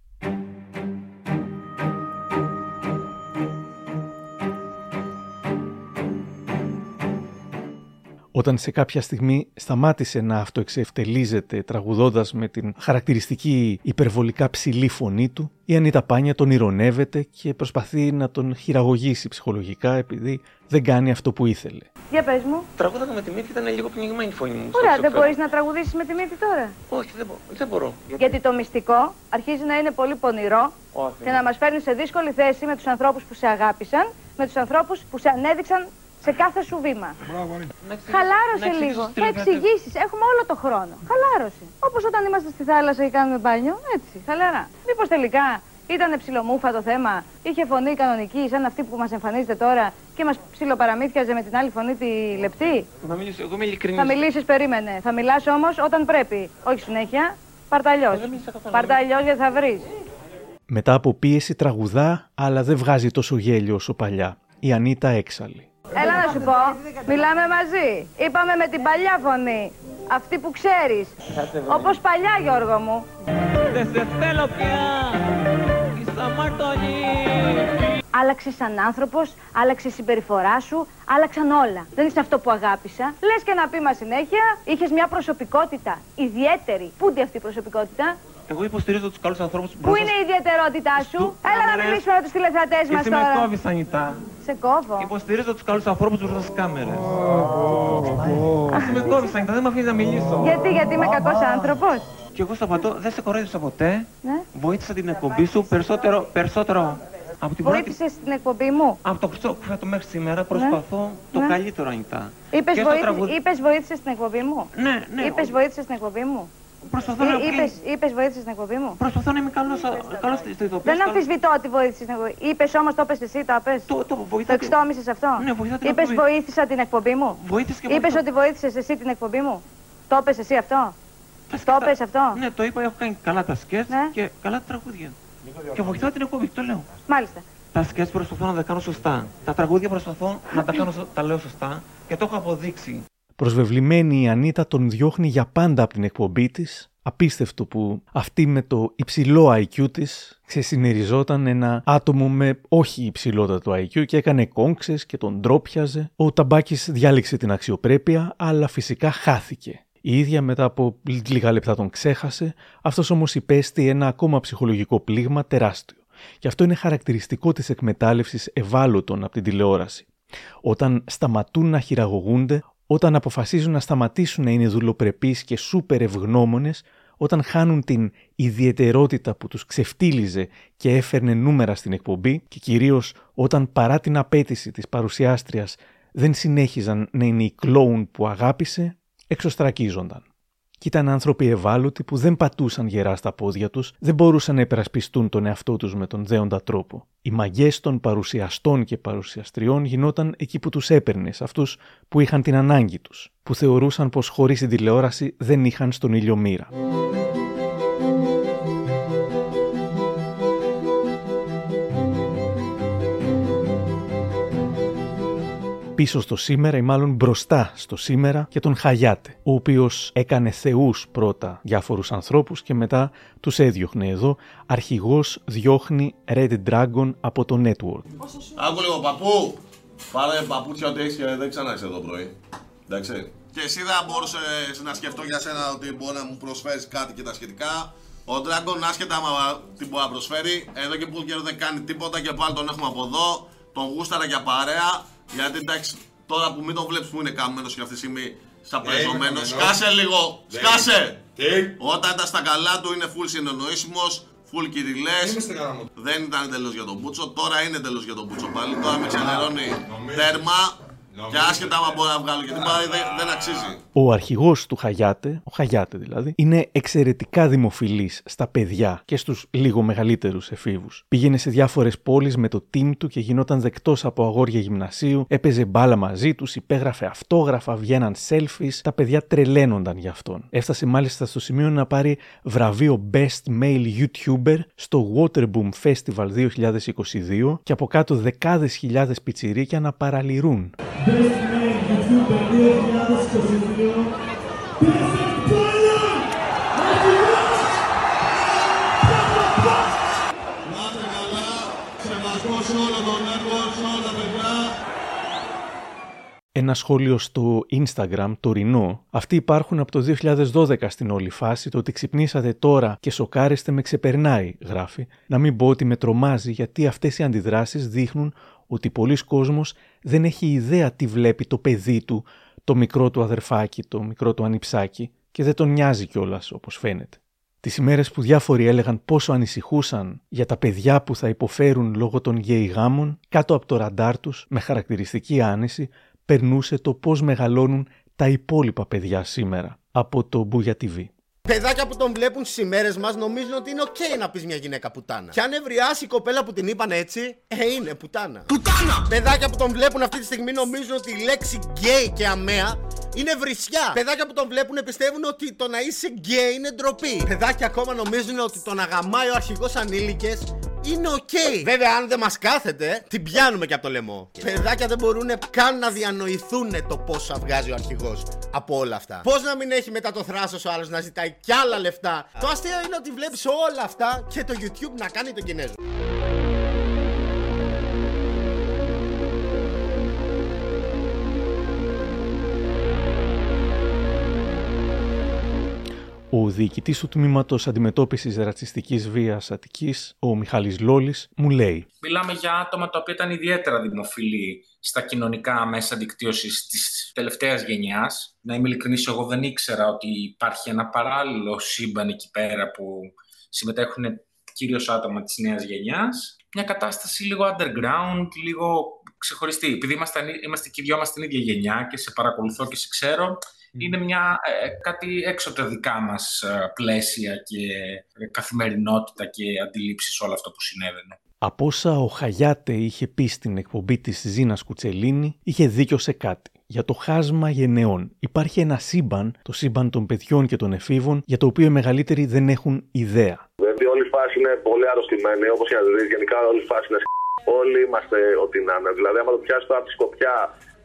Όταν σε κάποια στιγμή σταμάτησε να αυτοεξευτελίζεται τραγουδώντας με την χαρακτηριστική υπερβολικά ψηλή φωνή του, η Ανίτα Πάνια τον ηρωνεύεται και προσπαθεί να τον χειραγωγήσει ψυχολογικά επειδή δεν κάνει αυτό που ήθελε. Για πες μου. Τραγούδαγα με τη μύτη, ήταν λίγο πνιγμένη η φωνή μου. στο Ωραία, δεν ξεφεύγω. μπορείς να τραγουδήσεις με τη μύτη τώρα. Όχι, δεν, μπο- δεν μπορώ. Γιατί το μυστικό αρχίζει να είναι πολύ πονηρό Όχι. και να μας φέρνει σε δύσκολη θέση με τους ανθρώπους που σε αγάπησαν, με τους ανθρώπους που σε ανέδειξαν σε κάθε σου βήμα. Χαλάρωσε να λίγο. εξηγήσεις τι Θα λέτε. εξηγήσεις. Έχουμε όλο το χρόνο. Χαλάρωσε. Όπως όταν είμαστε στη θάλασσα και κάνουμε μπάνιο. Έτσι, χαλαρά. Μήπως τελικά ήταν ψιλομούφα το θέμα; Είχε φωνή κανονική, σαν αυτή που μας εμφανίζεται τώρα και μας ψιλοπαραμύθιαζε με την άλλη φωνή τη λεπτή; Να μιλήσω, εγώ είμαι ειλικρινής. Θα μιλήσεις, περίμενε. Θα μιλάς όμως όταν πρέπει. Όχι συνέχεια. Παρταλιώ. Παρταλιώ γιατί θα βρεις. Μετά από πίεση τραγουδά, αλλά δεν βγάζει τόσο γέλιο όσο παλιά. Η Ανίτα έξαλλη. Έλα να σου πω, μιλάμε μαζί. Είπαμε με την παλιά φωνή. Αυτή που ξέρεις. Όπως παλιά, Γιώργο μου. Δεν σε θέλω πια. Είσαι αμαρτωλή. Άλλαξες σαν άνθρωπος, άλλαξες η συμπεριφορά σου, άλλαξαν όλα. Δεν είσαι αυτό που αγάπησα. Λες και να πει μα συνέχεια, είχες μια προσωπικότητα ιδιαίτερη. Πού είναι αυτή η προσωπικότητα, Εγώ υποστηρίζω τους καλούς ανθρώπους Πού είναι η ιδιαιτερότητά σου, Έλα να κάμερες. μιλήσουμε με τους τηλεθεατές μας Εσύ με τώρα. κόβεις, Ανιτά. Σε κόβω. Υποστηρίζω τους καλούς ανθρώπους μπροστά στις κάμερες. Εσύ με κόβεις, Ανιτά, δεν με αφήνεις να μιλήσω. Γιατί, γιατί είμαι κακός άνθρωπος; Και εγώ σταματώ, δεν σε κορόιδεψα ποτέ. Ναι. Βοήθησα την εκπομπή σου περισσότερο, περισσότερο από την πρώτη. Βοήθησες στην εκπομπή μου; Από το Χριστό φέτο μέχρι σήμερα προσπαθώ το Ναι. καλύτερο, Ανιτά. Είπες, Και στο βοήθη... τραγούδι- είπες βοήθησες στην εκπομπή μου; Ναι, ναι. Είπες βοήθησες στην εκπομπή μου; Προσπαθώ Ε, να είπες, είπες βοήθησες στην εκπομπή μου; Προσπαθώ να είμαι καλός, καλός στο ηθοποιός. Δεν καλός- αμφισβητώ ότι βοήθησες στην εκπομπή. Είπες όμως το είπες εσύ, το είπες. Το, το, βοηθά Το την- εξτόμησες αυτό; Ναι, βοηθά την Είπες εκπομπή. βοήθησα την εκπομπή μου. Βοήθησε και Είπες βοηθώ. ότι βοήθησες εσύ την εκπομπή μου; Το είπες εσύ αυτό; Το είπες αυτό; Ναι, το είπα, έχω κάνει καλά τα σκέτς Ναι. και καλά τα τραγούδια. Και βοηθάω την εκπομπή, το λέω. Μάλιστα. Τα σκέτς προσπαθώ να τα κάνω σωστά. Τα τραγούδια προσπαθώ να τα κάνω, σω- τα λέω σωστά και το έχω αποδείξει. Προσβεβλημένη η Ανίτα τον διώχνει για πάντα από την εκπομπή της. Απίστευτο που αυτή με το υψηλό IQ της ξεσυνεριζόταν ένα άτομο με όχι υψηλότατο IQ και έκανε κόμξε και τον ντρόπιαζε. Ο Ταμπάκης διάλεξε την αξιοπρέπεια, αλλά φυσικά χάθηκε. Η ίδια μετά από λίγα λεπτά τον ξέχασε, αυτός όμως υπέστη ένα ακόμα ψυχολογικό πλήγμα τεράστιο. Και αυτό είναι χαρακτηριστικό της εκμετάλλευσης ευάλωτων από την τηλεόραση. Όταν σταματούν να χειραγωγούνται, όταν αποφασίζουν να σταματήσουν να είναι δουλοπρεπείς και σούπερ ευγνώμονες, όταν χάνουν την ιδιαιτερότητα που τους ξεφτύλιζε και έφερνε νούμερα στην εκπομπή και κυρίως όταν παρά την απέτηση της παρουσιάστριας δεν συνέχιζαν να είναι η κλόουν που αγάπησε, εξωστρακίζονταν. Και ήταν άνθρωποι ευάλωτοι που δεν πατούσαν γερά στα πόδια τους, δεν μπορούσαν να υπερασπιστούν τον εαυτό τους με τον δέοντα τρόπο. Οι μαγιές των παρουσιαστών και παρουσιαστριών γινόταν εκεί που τους έπαιρνες, αυτούς που είχαν την ανάγκη τους, που θεωρούσαν πως χωρίς την τηλεόραση δεν είχαν στον ήλιο μοίρα. Πίσω στο σήμερα ή μάλλον μπροστά στο σήμερα και τον Χαγιάτε, ο οποίος έκανε θεούς πρώτα διάφορους ανθρώπους και μετά τους έδιωχνε εδώ. Αρχηγός διώχνει Red Dragon από το network. Άκου λίγο παππού. Πάρε παπούτσια ότι έχεις και δεν ξανά είσαι εδώ πρωί. Εντάξει. Και εσύ δεν μπορούσες να σκεφτώ για σένα ότι μπορεί να μου προσφέρεις κάτι και τα σχετικά. Ο Dragon, άσχετα άμα τι μπορεί να προσφέρει, εδώ και που καιρό δεν κάνει τίποτα και πάλι τον έχουμε από εδώ. Τον γούσταρα για παρέα. Γιατί εντάξει, τώρα που μην τον βλέπεις που είναι καμένος και αυτή τη στιγμή σαπρεζωμένο. είμαι Σκάσε καμένος. λίγο! Δεν Σκάσε! Τι; Όταν ήταν στα καλά του είναι full συνεννοήσιμος, full κυριλές. Δεν είμαι στα καλά μου. Δεν ήταν εντελώς για τον Μπούτσο, τώρα είναι εντελώς για τον Μπούτσο πάλι. Τώρα με ξενερώνει τέρμα. Και άσχετα άμα μπορώ να βγάλω γιατί πάλι δεν, δεν αξίζει. Ο αρχηγός του Χαγιάτε, ο Χαγιάτε δηλαδή, είναι εξαιρετικά δημοφιλής στα παιδιά και στους λίγο μεγαλύτερους εφήβους. Πήγαινε σε διάφορες πόλεις με το team του και γινόταν δεκτός από αγόρια γυμνασίου, έπαιζε μπάλα μαζί τους, υπέγραφε αυτόγραφα, βγαίναν selfies, τα παιδιά τρελαίνονταν γι' αυτόν. Έφτασε μάλιστα στο σημείο να πάρει βραβείο Best Male YouTuber στο Waterboom Festival 2022 και από κάτω δεκάδες χιλιάδες πιτσιρίκια να παραλυρούν. Σεβασμό σε όλο το network, σε όλα τα παιδιά. Ένα σχόλιο στο Instagram, τωρινό. Αυτοί υπάρχουν από το 2012 στην όλη φάση. Το ότι ξυπνήσατε τώρα και σοκάρεστε με ξεπερνάει, γράφει. Να μην πω ότι με τρομάζει γιατί αυτές οι αντιδράσεις δείχνουν ότι πολλοί κόσμος δεν έχει ιδέα τι βλέπει το παιδί του, το μικρό του αδερφάκι, το μικρό του ανιψάκι και δεν τον νοιάζει κιόλας όπως φαίνεται. Τις ημέρες που διάφοροι έλεγαν πόσο ανησυχούσαν για τα παιδιά που θα υποφέρουν λόγω των γκέι γάμων, κάτω από το ραντάρ τους, με χαρακτηριστική άνεση, περνούσε το πώς μεγαλώνουν τα υπόλοιπα παιδιά σήμερα από το Μπούγια TV. Παιδάκια που τον βλέπουν στις ημέρες μας νομίζουν ότι είναι οκ να πεις μια γυναίκα πουτάνα. Και αν νευριάσει η κοπέλα που την είπαν έτσι, ε, είναι πουτάνα. Πουτάνα! Παιδάκια που τον βλέπουν αυτή τη στιγμή νομίζουν ότι η λέξη γκέι και ΑμεΑ είναι βρισιά. Παιδάκια που τον βλέπουν πιστεύουν ότι το να είσαι γκέι είναι ντροπή. Παιδάκια ακόμα νομίζουν ότι το να γαμάει ο αρχηγός ανήλικες είναι οκ. Βέβαια, αν δεν μας κάθεται, την πιάνουμε και από το λαιμό. Παιδάκια δεν μπορούν καν να διανοηθούν το πόσα βγάζει ο αρχηγός από όλα αυτά. Πώς να μην έχει μετά το θράσος ο άλλος να ζητάει κι άλλα λεφτά. Το αστείο είναι ότι βλέπεις όλα αυτά και το YouTube να κάνει τον Κινέζο. Ο διοικητής του τμήματος αντιμετώπισης ρατσιστικής βίας Αττικής, ο Μιχάλης Λόλης, μου λέει Μιλάμε για άτομα τα οποία ήταν ιδιαίτερα δημοφιλή στα κοινωνικά μέσα δικτύωσης της τελευταίας γενιάς. Να είμαι ειλικρινής, εγώ δεν ήξερα ότι υπάρχει ένα παράλληλο σύμπαν εκεί πέρα που συμμετέχουν κυρίως άτομα της νέας γενιάς. Μια κατάσταση λίγο underground, λίγο ξεχωριστή. Επειδή είμαστε, είμαστε και οι δυο μας στην ίδια γενιά και σε παρακολουθώ και σε ξέρω, είναι μια, ε, κάτι έξω από τα δικά μας ε, πλαίσια και ε, καθημερινότητα και αντιλήψεις όλο αυτό που συνέβαινε. Από όσα ο Χαγιάτε είχε πει στην εκπομπή της Ζήνας Κουτσελίνη, είχε δίκιο σε κάτι. Για το χάσμα γενεών. Υπάρχει ένα σύμπαν, το σύμπαν των παιδιών και των εφήβων, για το οποίο οι μεγαλύτεροι δεν έχουν ιδέα. ότι όλη η φάση είναι πολύ αρρωστημένη, όπως και να τη δεις. Γενικά όλη η φάση είναι σ***. Όλοι είμαστε ό,τι να είναι. Δηλαδή, άμα το πιάσεις τώρα από τη σκοπιά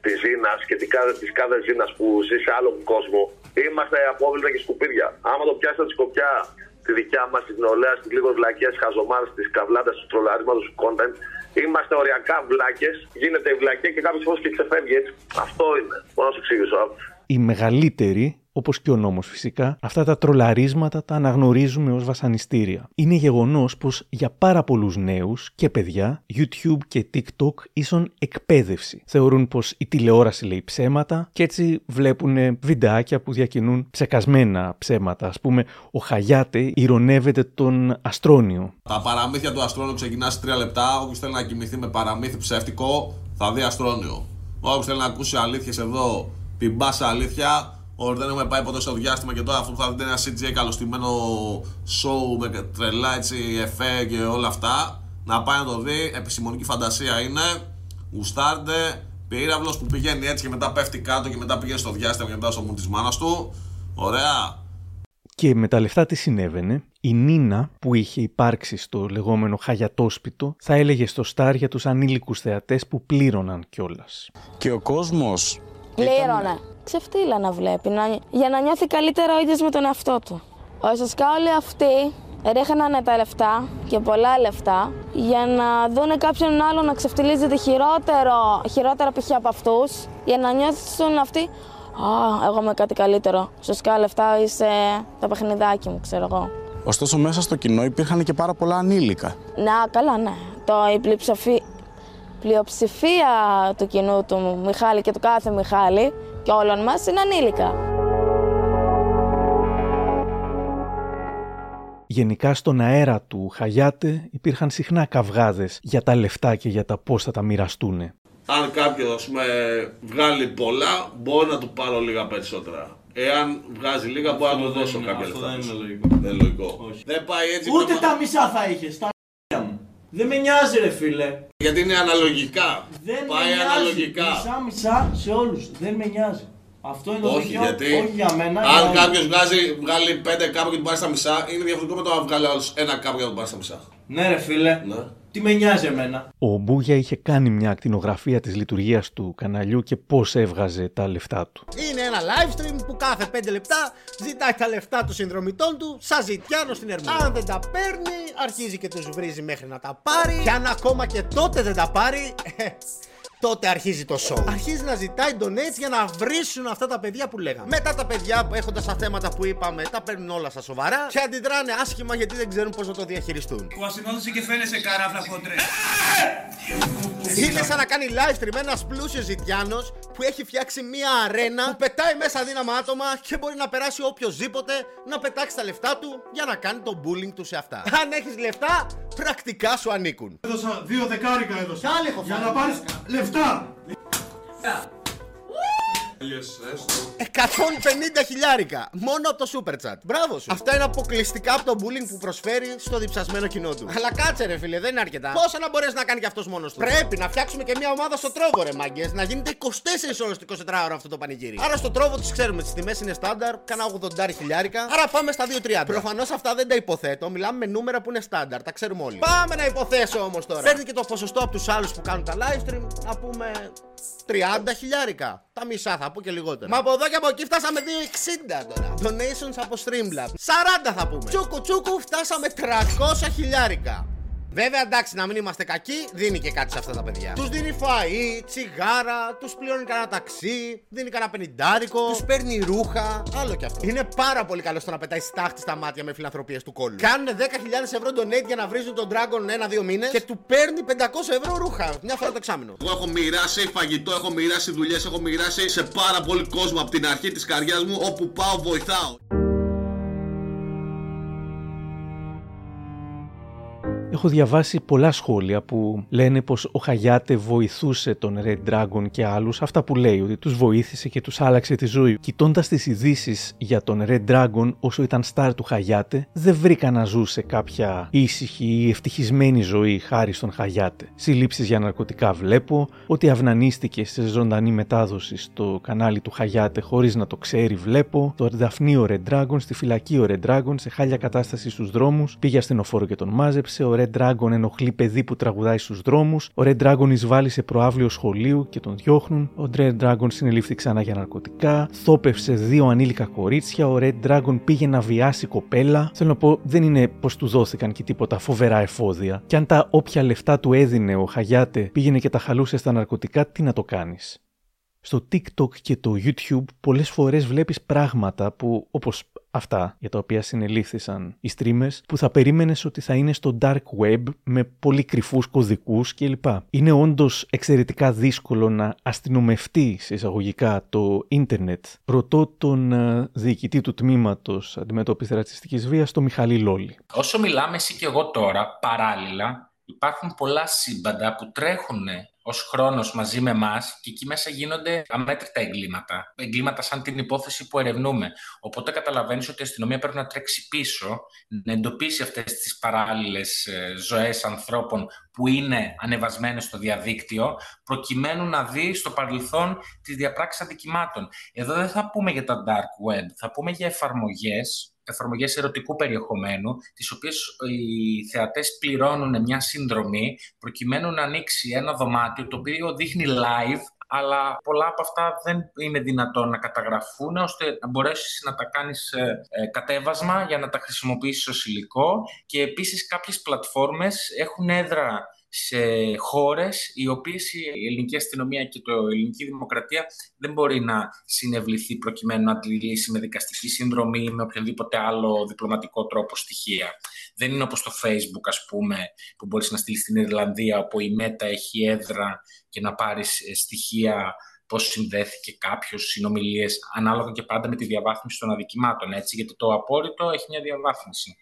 τη ζήνα και τη κάθε, της κάθε ζήνας που ζει σε άλλον κόσμο, είμαστε απόβλητα και σκουπίδια. Άμα το πιάσει από τη σκοπιά τη δικιά μας, της νεολαίας, τη λίγο βλακία, τη χαζομάρα, τη καβλάτα, τους τρολαρίσματο, τους content, είμαστε οριακά βλάκες. Γίνεται η βλακία και κάποιος φω και ξεφεύγει έτσι. Αυτό είναι. Μπορώ να σου εξηγήσω. Οι μεγαλύτεροι, όπως και ο νόμος φυσικά, αυτά τα τρολαρίσματα τα αναγνωρίζουμε ως βασανιστήρια. Είναι γεγονός πως για πάρα πολλούς νέους και παιδιά, YouTube και TikTok ίσον εκπαίδευση. Θεωρούν πως η τηλεόραση λέει ψέματα και έτσι βλέπουν βιντεάκια που διακινούν ψεκασμένα ψέματα. Α πούμε, ο Χαγιάτε ηρωνεύεται τον Αστρόνιο. Τα παραμύθια του Αστρόνιου ξεκινάς σε 3 λεπτά. Όποιος θέλει να κοιμηθεί με παραμύθι ψεύτικο, θα δει Αστρόνιο. Όποιος θέλει να ακούσει αλήθειες εδώ, πιμπάσα αλήθεια. Ότι δεν έχουμε πάει ποτέ στο διάστημα και τώρα αυτό που θα δείτε ένα CGI καλωστημένο show με τρελά έτσι εφέ και όλα αυτά. Να πάει να το δει. Επιστημονική φαντασία είναι. Γουστάρντε. Πύραυλος που πηγαίνει έτσι και μετά πέφτει κάτω και μετά πηγαίνει στο διάστημα και μετά στο μουν της μάνας του. Ωραία. Και με τα λεφτά τι συνέβαινε, η Νίνα που είχε υπάρξει στο λεγόμενο χαγιατόσπιτο θα έλεγε στο Στάρ για τους ανήλικους θεατές που πλήρωναν κιόλας. Και ο κόσμος Πλήρωνε. Ξεφτύλα να βλέπει, να... για να νιώθει καλύτερα ο ίδιος με τον εαυτό του. Ουσιαστικά όλοι αυτοί ρίχνανε τα λεφτά και πολλά λεφτά για να δουν κάποιον άλλο να ξεφτυλίζεται χειρότερο, χειρότερα π.χ. από αυτούς για να νιώθουν αυτοί «Α, εγώ είμαι κάτι καλύτερο. Ουσιαστικά λεφτά είσαι το παιχνιδάκι μου, ξέρω εγώ». Ωστόσο, μέσα στο κοινό υπήρχαν και πάρα πολλά ανήλικα. Να, καλά, ναι. Το, η πλειοψηφία, πλειοψηφία του κοινού του Μιχάλη και του κάθε Μιχάλη και όλων μας είναι ανήλικα. Γενικά στον αέρα του Χαγιάτε υπήρχαν συχνά καυγάδες για τα λεφτά και για τα πώς θα τα μοιραστούν. Αν κάποιος ας πούμε βγάλει πολλά, μπορώ να του πάρω λίγα περισσότερα. Εάν βγάζει λίγα, μπορώ να του δώσω κάποια λεφτά. δεν είναι λογικό. Δεν είναι λογικό. Δεν πάει έτσι. Ούτε πρέπει- τα μισά θα είχες. Τα μου. Δεν με νοιάζει, ρε φίλε. Γιατί είναι αναλογικά. Δεν πάει με νοιάζει. αναλογικά. Μισά-μισά σε όλους. Δεν με νοιάζει. Αυτό είναι το Όχι, δίκαιο. γιατί Όχι για μένα. για αν όλους. κάποιος βγάλει πέντε κάπου και του πάρει στα μισά, είναι διαφορετικό με το να βγάλει άλλο ένα κάπου και να του πάρει στα μισά. Ναι, ρε φίλε. Τι με νοιάζει εμένα; Ο Μπούγια είχε κάνει μια ακτινογραφία της λειτουργίας του καναλιού και πώς έβγαζε τα λεφτά του. Είναι ένα live stream που κάθε 5 λεπτά ζητάει τα λεφτά των συνδρομητών του σαν ζητιάνο στην Ερμηνεία. Αν δεν τα παίρνει, αρχίζει και τους βρίζει μέχρι να τα πάρει. Και αν ακόμα και τότε δεν τα πάρει, ε, τότε αρχίζει το show. Αρχίζει να ζητάει donates για να βρίσουν αυτά τα παιδιά που λέγαμε. Μετά τα παιδιά έχοντας τα θέματα που είπαμε, τα παίρνουν όλα στα σοβαρά και αντιδράνε άσχημα γιατί δεν ξέρουν πώς να το διαχειριστούν. Που ασυνόδησε και φαίνεσαι καράφλα χοντρές. Είναι σαν να κάνει live stream ένας πλούσιος ζητιάνος που έχει φτιάξει μία αρένα που πετάει μέσα αδύναμα άτομα και μπορεί να περάσει οποιοδήποτε να πετάξει τα λεφτά του για να κάνει το bullying του σε αυτά. Αν έχεις λεφτά, πρακτικά σου ανήκουν. Έδωσα δύο δεκάρικα έδωσα. Κι άλλη έχω Για φάει. να πάρεις λεφτά. 150 χιλιάρικα μόνο από το super chat. Μπράβο σου. Αυτά είναι αποκλειστικά από το bullying που προσφέρει στο διψασμένο κοινό του. Αλλά κάτσε ρε φίλε, δεν είναι αρκετά. Πόσα να μπορέσει να κάνει κι αυτός μόνος του; Πρέπει να φτιάξουμε και μια ομάδα στο τρόβο ρε μάγκες. Να γίνεται 24 ώρες το 24 ώρα αυτό το πανηγύρι. Άρα στο τρόβο τις ξέρουμε, τις τιμές είναι στάνταρ, κάνα 80 χιλιάρικα. Άρα πάμε στα 2.30. Προφανώς αυτά δεν τα υποθέτω. Μιλάμε με νούμερα που είναι στάνταρ, τα ξέρουμε όλοι. Πάμε να υποθέσω όμως τώρα. Παίρνει και το ποσοστό από τους άλλους που κάνουν τα live stream, να πούμε 30 χιλιάρικα. Τα μισά θα πω και λιγότερα. Μα από εδώ και από εκεί φτάσαμε 2,60 τώρα. Donations από Streamlab. 40 θα πούμε. Τσούκου τσούκου φτάσαμε 300 χιλιάρικα. Βέβαια εντάξει να μην είμαστε κακοί, δίνει και κάτι σε αυτά τα παιδιά. Τους δίνει φαΐ, τσιγάρα, τους πληρώνει κανένα ταξί, δίνει κανένα πενιντάρικο, τους παίρνει ρούχα, άλλο κι αυτό. Είναι πάρα πολύ καλό στο να πετάει στάχτη στα μάτια με φιλανθρωπίες του κόλλου. Κάνουν 10.000 ευρώ donate για να βρίζουν τον Dragon ένα-δύο μήνες και του παίρνει 500 ευρώ ρούχα μια φορά το εξάμεινο. Εγώ έχω μοιράσει φαγητό, έχω μοιράσει δουλειές, έχω μοιράσει σε πάρα πολύ κόσμο από την αρχή της καρδιά μου. Όπου πάω, βοηθάω. Έχω διαβάσει πολλά σχόλια που λένε πως ο Χαγιάτε βοηθούσε τον Red Dragon και άλλους, αυτά που λέει, ότι τους βοήθησε και τους άλλαξε τη ζωή. Κοιτώντας τις ειδήσεις για τον Red Dragon όσο ήταν στάρ του Χαγιάτε, δεν βρήκα να ζούσε κάποια ήσυχη ή ευτυχισμένη ζωή χάρη στον Χαγιάτε. Συλλήψεις για ναρκωτικά βλέπω, ότι αυνανίστηκε σε ζωντανή μετάδοση στο κανάλι του Χαγιάτε χωρίς να το ξέρει βλέπω, το Δαφνί ο Red Dragon, στη φυλακή ο Red Dragon, σε χάλια κατάσταση στους δρόμους, πήγε ασθενοφόρο και τον μάζεψε, ο Red Dragon ενοχλεί παιδί που τραγουδάει στους δρόμους, ο Red Dragon εισβάλλει σε προάβλιο σχολείου και τον διώχνουν, ο Red Dragon συνελήφθη ξανά για ναρκωτικά, θόπευσε δύο ανήλικα κορίτσια, ο Red Dragon πήγε να βιάσει κοπέλα. Θέλω να πω, δεν είναι πως του δόθηκαν και τίποτα φοβερά εφόδια. Και αν τα όποια λεφτά του έδινε ο Χαγιάτε πήγαινε και τα χαλούσε στα ναρκωτικά, τι να το κάνεις; Στο TikTok και το YouTube πολλές φορές βλέπεις πράγματα που όπως αυτά για τα οποία συνελήφθησαν οι streamers που θα περίμενες ότι θα είναι στο dark web με πολύ κρυφούς κωδικούς κλπ. Είναι όντως εξαιρετικά δύσκολο να αστυνομευτεί σε εισαγωγικά το ίντερνετ. Ρωτώ τον ε, διοικητή του τμήματος αντιμετώπισης ρατσιστικής βίας, τον Μιχαλή Λόλη. Όσο μιλάμε εσύ και εγώ τώρα, παράλληλα, υπάρχουν πολλά σύμπαντα που τρέχουν ως χρόνος μαζί με εμάς και εκεί μέσα γίνονται αμέτρητα εγκλήματα. Εγκλήματα σαν την υπόθεση που ερευνούμε. Οπότε καταλαβαίνεις ότι η αστυνομία πρέπει να τρέξει πίσω, να εντοπίσει αυτές τις παράλληλες ζωές ανθρώπων που είναι ανεβασμένες στο διαδίκτυο, προκειμένου να δει στο παρελθόν τις διαπράξεις αδικημάτων. Εδώ δεν θα πούμε για τα dark web, θα πούμε για εφαρμογές εφαρμογές ερωτικού περιεχομένου, τις οποίες οι θεατές πληρώνουν μια συνδρομή προκειμένου να ανοίξει ένα δωμάτιο το οποίο δείχνει live αλλά πολλά από αυτά δεν είναι δυνατόν να καταγραφούν ώστε να μπορέσεις να τα κάνεις ε, ε, κατέβασμα για να τα χρησιμοποιήσεις ως υλικό. Και επίσης κάποιες πλατφόρμες έχουν έδρα σε χώρες οι οποίες η ελληνική αστυνομία και το ελληνική δημοκρατία δεν μπορεί να συνευληθεί προκειμένου να αντιλήσει με δικαστική συνδρομή ή με οποιονδήποτε άλλο διπλωματικό τρόπο στοιχεία. Δεν είναι όπως το Facebook, ας πούμε, που μπορείς να στείλεις στην Ιρλανδία, όπου η ΜΕΤΑ έχει έδρα και να πάρεις ε, στοιχεία πώς συνδέθηκε κάποιος, συνομιλίες, ανάλογα και πάντα με τη διαβάθμιση των αδικημάτων, έτσι, γιατί το απόρριτο έχει μια διαβάθμιση.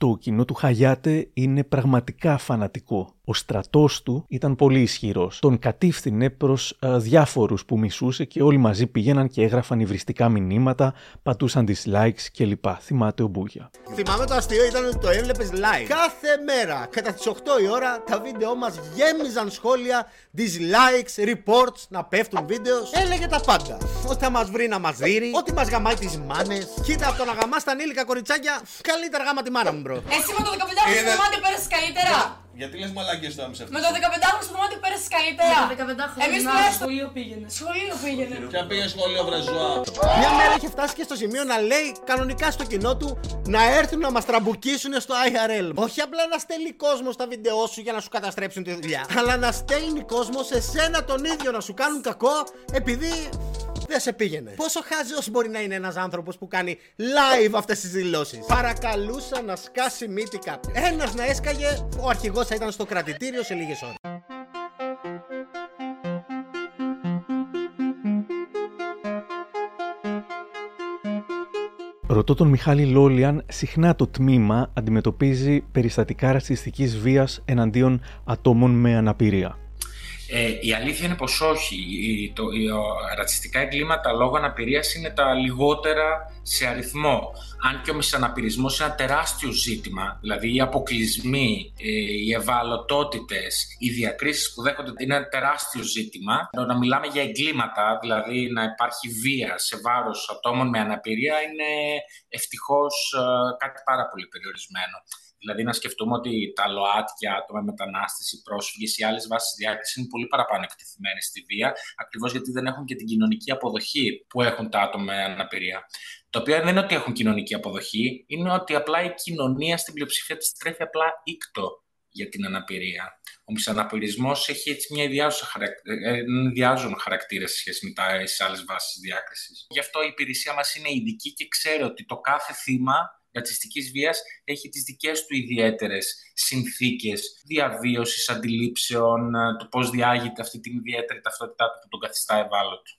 Το κοινό του Χαγιάτε είναι πραγματικά φανατικό ο στρατός του ήταν πολύ ισχυρός. Τον κατήφθηνε προς διάφορους που μισούσε και όλοι μαζί πήγαιναν και έγραφαν υβριστικά μηνύματα, πατούσαν dislikes κλπ. Θυμάται ο Μπούγια. Θυμάμαι το αστείο ήταν ότι το έβλεπες live. Κάθε μέρα κατά τις 8 η ώρα τα βίντεό μας γέμιζαν σχόλια, dislikes, reports, να πέφτουν videos. Έλεγε τα πάντα. Ότι θα μας βρει να μας δει, ότι μας γαμάει τις μάνες. Κοίτα από το να γαμάς τα ανήλικα κοριτσάκια, καλύτερα γάμα τη μάνα μου, bro. Εσύ με το 15χρονο πέρασες καλύτερα. Γιατί λες μαλακίες τώρα με σε Με το 15χρονο στο δωμάτιο πέρασες καλύτερα. Με το 15χρονο. Εμείς να, τουλάχιστον. σχολείο πήγαινε. Σχολείο πήγαινε. Ποια πήγε σχολείο, βρε ζώα. Μια μέρα είχε φτάσει και στο σημείο να λέει κανονικά στο κοινό του να έρθουν να μας τραμπουκίσουν στο IRL. Όχι απλά να στέλνει κόσμο στα βίντεό σου για να σου καταστρέψουν τη δουλειά. Αλλά να στέλνει κόσμο σε σένα τον ίδιο να σου κάνουν κακό επειδή δεν σε πήγαινε. Πόσο χάζος μπορεί να είναι ένας άνθρωπος που κάνει live αυτές τις δηλώσεις; Παρακαλούσα να σκάσει μύτη κάποιος. Ένας να έσκαγε, ο αρχηγός θα ήταν στο κρατητήριο σε λίγες ώρες. Ρωτώ τον Μιχάλη Λόλιαν, συχνά το τμήμα αντιμετωπίζει περιστατικά ρατσιστικής βίας εναντίον ατόμων με αναπηρία. Ε, η αλήθεια είναι πως όχι. Η, το, η, ο, ρατσιστικά εγκλήματα λόγω αναπηρίας είναι τα λιγότερα σε αριθμό. Αν και ο μισαναπηρισμός είναι ένα τεράστιο ζήτημα, δηλαδή οι αποκλεισμοί, ε, οι ευαλωτότητες, οι διακρίσεις που δέχονται είναι ένα τεράστιο ζήτημα. Να μιλάμε για εγκλήματα, δηλαδή να υπάρχει βία σε βάρος ατόμων με αναπηρία είναι ευτυχώς ε, κάτι πάρα πολύ περιορισμένο. Δηλαδή, να σκεφτούμε ότι τα ΛΟΑΤΚΙΑ+ άτομα, μετανάστες, οι πρόσφυγες, οι άλλες βάσεις διάκρισης είναι πολύ παραπάνω εκτεθειμένες στη βία, ακριβώς γιατί δεν έχουν και την κοινωνική αποδοχή που έχουν τα άτομα με αναπηρία. Το οποίο δεν είναι ότι έχουν κοινωνική αποδοχή, είναι ότι απλά η κοινωνία στην πλειοψηφία της τρέφει απλά οίκτο για την αναπηρία. Ο μισαναπηρισμός έχει έτσι μια ιδιάζον χαρακτήρα σε σχέση με τις άλλες βάσεις διάκρισης. Γι' αυτό η υπηρεσία μας είναι ειδική και ξέρει ότι το κάθε θύμα ρατσιστικής βίας έχει τις δικές του ιδιαίτερες συνθήκες διαβίωσης, αντιλήψεων, το πώς διάγεται αυτή την ιδιαίτερη ταυτότητά του που τον καθιστά ευάλωτο.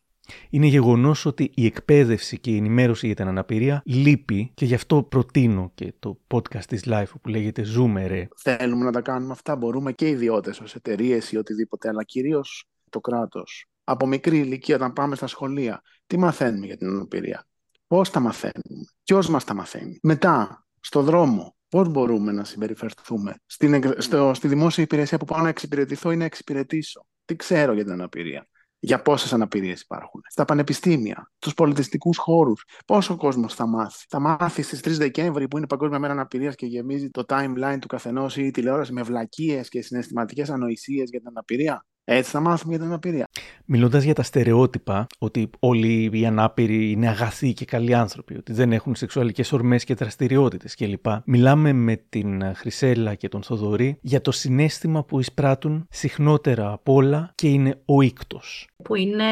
Είναι γεγονός ότι η εκπαίδευση και η ενημέρωση για την αναπηρία λείπει και γι' αυτό προτείνω και το podcast της Life που λέγεται Zoom ρε. Θέλουμε να τα κάνουμε αυτά. Μπορούμε και οι ιδιώτες ως εταιρείες ή οτιδήποτε, αλλά κυρίως το κράτος. Από μικρή ηλικία, όταν πάμε στα σχολεία, τι μαθαίνουμε για την αναπηρία; Πώς τα μαθαίνουμε, ποιος μας τα μαθαίνει; Μετά, στο δρόμο, πώς μπορούμε να συμπεριφερθούμε; Στην, εγγ- στο, στη δημόσια υπηρεσία που πάω να εξυπηρετηθώ ή να εξυπηρετήσω; Τι ξέρω για την αναπηρία; Για πόσες αναπηρίες υπάρχουν; Στα πανεπιστήμια, στους πολιτιστικούς χώρους. Πόσο κόσμος θα μάθει; Θα μάθει στις 3 Δεκέμβρη που είναι Παγκόσμια Μέρα Αναπηρίας και γεμίζει το timeline του καθενός ή η τηλεόραση με βλακίες και συναισθηματικές ανοησίες για την αναπηρία; Έτσι θα μάθουμε για την αναπηρία. Μιλώντας για τα στερεότυπα, ότι όλοι οι ανάπηροι είναι αγαθοί και καλοί άνθρωποι, ότι δεν έχουν σεξουαλικές ορμές και δραστηριότητες κλπ. Μιλάμε με την Χρυσέλα και τον Θοδωρή για το συνέστημα που εισπράττουν συχνότερα απ' όλα και είναι ο ήκτο. που είναι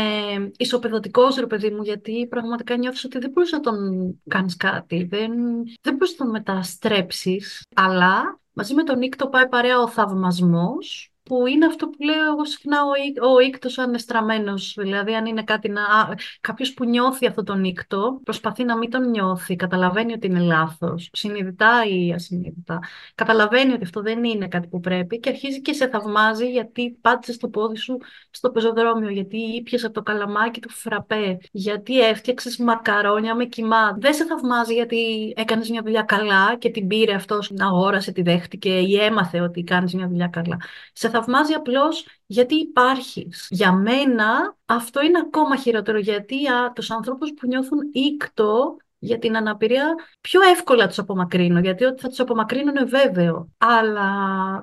ισοπεδωτικός ρε παιδί μου γιατί πραγματικά νιώθεις ότι δεν μπορείς να τον κάνεις κάτι δεν, δεν μπορείς να τον μεταστρέψεις αλλά μαζί με τον Ήκτο πάει παρέα ο θαυμασμός που είναι αυτό που λέω εγώ συχνά ο, Ί- ο Ήκτος ανεστραμμένος δηλαδή αν είναι κάτι να... α, κάποιος που νιώθει αυτό τον Ήκτο προσπαθεί να μην τον νιώθει καταλαβαίνει ότι είναι λάθος συνειδητά ή ασυνείδητα καταλαβαίνει ότι αυτό δεν είναι κάτι που πρέπει και αρχίζει και σε θαυμάζει γιατί πάτησε το πόδι σου στο πεζοδρόμιο, γιατί ήπιες από το καλαμάκι του φραπέ, γιατί έφτιαξες μακαρόνια με κοιμά. Δεν σε θαυμάζει γιατί έκανες μια δουλειά καλά και την πήρε αυτός, την αγόρασε, τη δέχτηκε ή έμαθε ότι κάνεις μια δουλειά καλά. Σε θαυμάζει απλώς γιατί υπάρχεις. Για μένα αυτό είναι ακόμα χειρότερο γιατί α, τους ανθρώπους που νιώθουν ήκτο για την αναπηρία πιο εύκολα τους απομακρύνω, γιατί ότι θα τους απομακρύνω είναι βέβαιο. Αλλά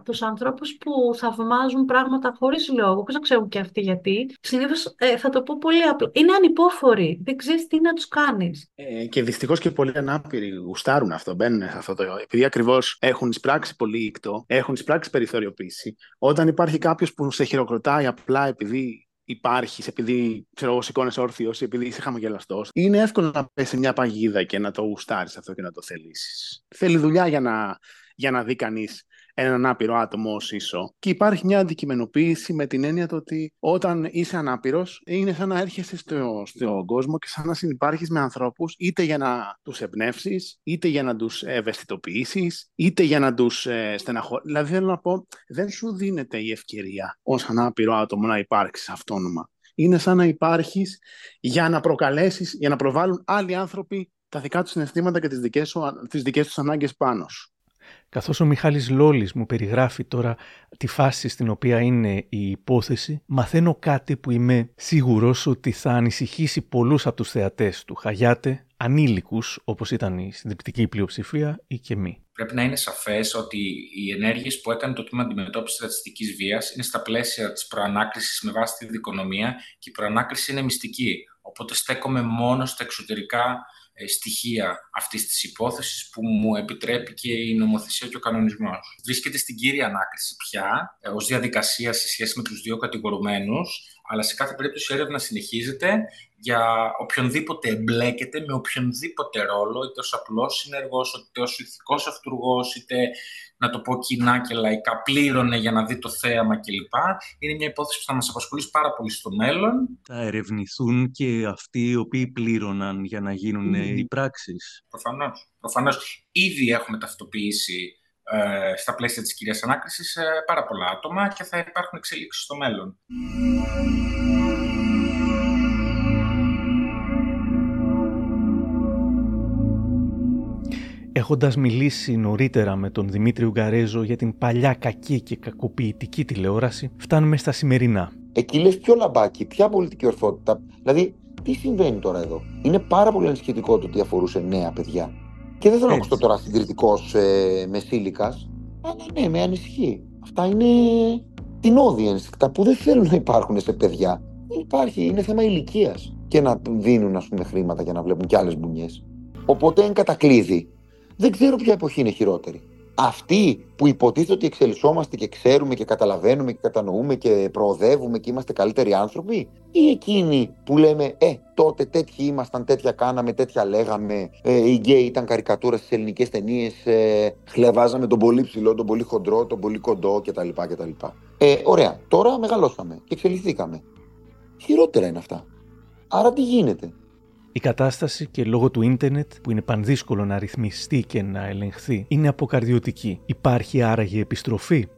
τους ανθρώπους που θαυμάζουν πράγματα χωρίς λόγο, που δεν ξέρουν και αυτοί γιατί, συνήθως ε, θα το πω πολύ απλά, είναι ανυπόφοροι, δεν ξέρεις τι να τους κάνεις. Ε, και δυστυχώς και πολλοί ανάπηροι γουστάρουν αυτό, μπαίνουν σε αυτό το. Επειδή ακριβώς έχουν εισπράξει πολύ ήκτο, έχουν εισπράξει περιθωριοποίηση. Όταν υπάρχει κάποιος που σε χειροκροτάει απλά επειδή υπάρχει, επειδή ξέρω εγώ, σηκώνεσαι όρθιος, επειδή είσαι χαμογελαστός, είναι εύκολο να πέσει σε μια παγίδα και να το γουστάρεις αυτό και να το θελήσεις. Θέλει δουλειά για να, για να δει κανείς έναν άπειρο άτομο ως ίσο. Και υπάρχει μια αντικειμενοποίηση με την έννοια το ότι όταν είσαι ανάπηρος, είναι σαν να έρχεσαι στο, στον κόσμο και σαν να συνεπάρχεις με ανθρώπους είτε για να τους εμπνεύσεις, είτε για να τους ευαισθητοποιήσεις, είτε για να τους ε, στεναχωρήσει. Δηλαδή, θέλω να πω, δεν σου δίνεται η ευκαιρία ως ανάπηρο άτομο να υπάρξεις αυτόνομα. Είναι σαν να υπάρχεις για να προκαλέσεις, για να προβάλλουν άλλοι άνθρωποι τα δικά τους συναισθήματα και τις δικές τις δικές τους ανάγκες πάνω σου. Καθώς ο Μιχάλης Λόλης μου περιγράφει τώρα τη φάση στην οποία είναι η υπόθεση, μαθαίνω κάτι που είμαι σίγουρος ότι θα ανησυχήσει πολλούς από τους θεατές του Χαγιάτε, ανήλικους όπως ήταν η συντριπτική πλειοψηφία ή και μη. Πρέπει να είναι σαφές ότι οι ενέργειες που έκανε το τμήμα αντιμετώπισης ρατσιστική βίας είναι στα πλαίσια της προανάκρισης με βάση τη δικονομία και η προανάκριση είναι μυστική. Οπότε στέκομαι μόνο στα εξωτερικά ε, στοιχεία αυτής της υπόθεσης που μου επιτρέπει και η νομοθεσία και ο κανονισμός. Βρίσκεται στην κύρια ανάκριση πια ε, ως διαδικασία σε σχέση με τους δύο κατηγορουμένους, αλλά σε κάθε περίπτωση η έρευνα συνεχίζεται για οποιονδήποτε εμπλέκεται με οποιονδήποτε ρόλο, είτε ως απλός συνεργός, είτε ως ηθικός αυτούργος, είτε να το πω κοινά και λαϊκά, πλήρωνε για να δει το θέαμα κλπ. Είναι μια υπόθεση που θα μας απασχολήσει πάρα πολύ στο μέλλον. Θα ερευνηθούν και αυτοί οι οποίοι πλήρωναν για να γίνουν Μμμ. οι πράξεις. Προφανώς. Προφανώς. Ήδη έχουμε ταυτοποιήσει ε, στα πλαίσια της κυρίας ανάκρισης ε, πάρα πολλά άτομα και θα υπάρχουν εξελίξεις στο μέλλον. Έχοντας μιλήσει νωρίτερα με τον Δημήτρη Ουγγαρέζο για την παλιά κακή και κακοποιητική τηλεόραση, φτάνουμε στα σημερινά. Εκεί λες ποιο λαμπάκι, ποια πολιτική ορθότητα. Δηλαδή, τι συμβαίνει τώρα εδώ; Είναι πάρα πολύ ανησυχητικό το ότι αφορούσε νέα παιδιά. Και δεν θέλω να ακουστώ τώρα συντηρητικό ε, μεσήλικα. Αλλά ναι, με ανησυχεί. Αυτά είναι την audience, τα που δεν θέλουν να υπάρχουν σε παιδιά. Δεν υπάρχει, είναι θέμα ηλικίας. Και να δίνουν, ας πούμε, χρήματα για να βλέπουν κι άλλες μπουνιές. Οπότε, εν κατακλείδη, δεν ξέρω ποια εποχή είναι χειρότερη. Αυτοί που υποτίθεται ότι εξελισσόμαστε και ξέρουμε και καταλαβαίνουμε και κατανοούμε και προοδεύουμε και είμαστε καλύτεροι άνθρωποι, ή εκείνοι που λέμε, Ε, τότε τέτοιοι ήμασταν, τέτοια κάναμε, τέτοια λέγαμε, ε, οι γκέι ήταν καρικατούρα στις ελληνικές ταινίες, ε, χλεβάζαμε τον πολύ ψηλό, τον πολύ χοντρό, τον πολύ κοντό κτλ. κτλ. Ε, ωραία, τώρα μεγαλώσαμε και εξελιχθήκαμε. Χειρότερα είναι αυτά. Άρα τι γίνεται; Η κατάσταση και λόγω του ίντερνετ, που είναι πανδύσκολο να ρυθμιστεί και να ελεγχθεί, είναι αποκαρδιωτική. Υπάρχει άραγε επιστροφή;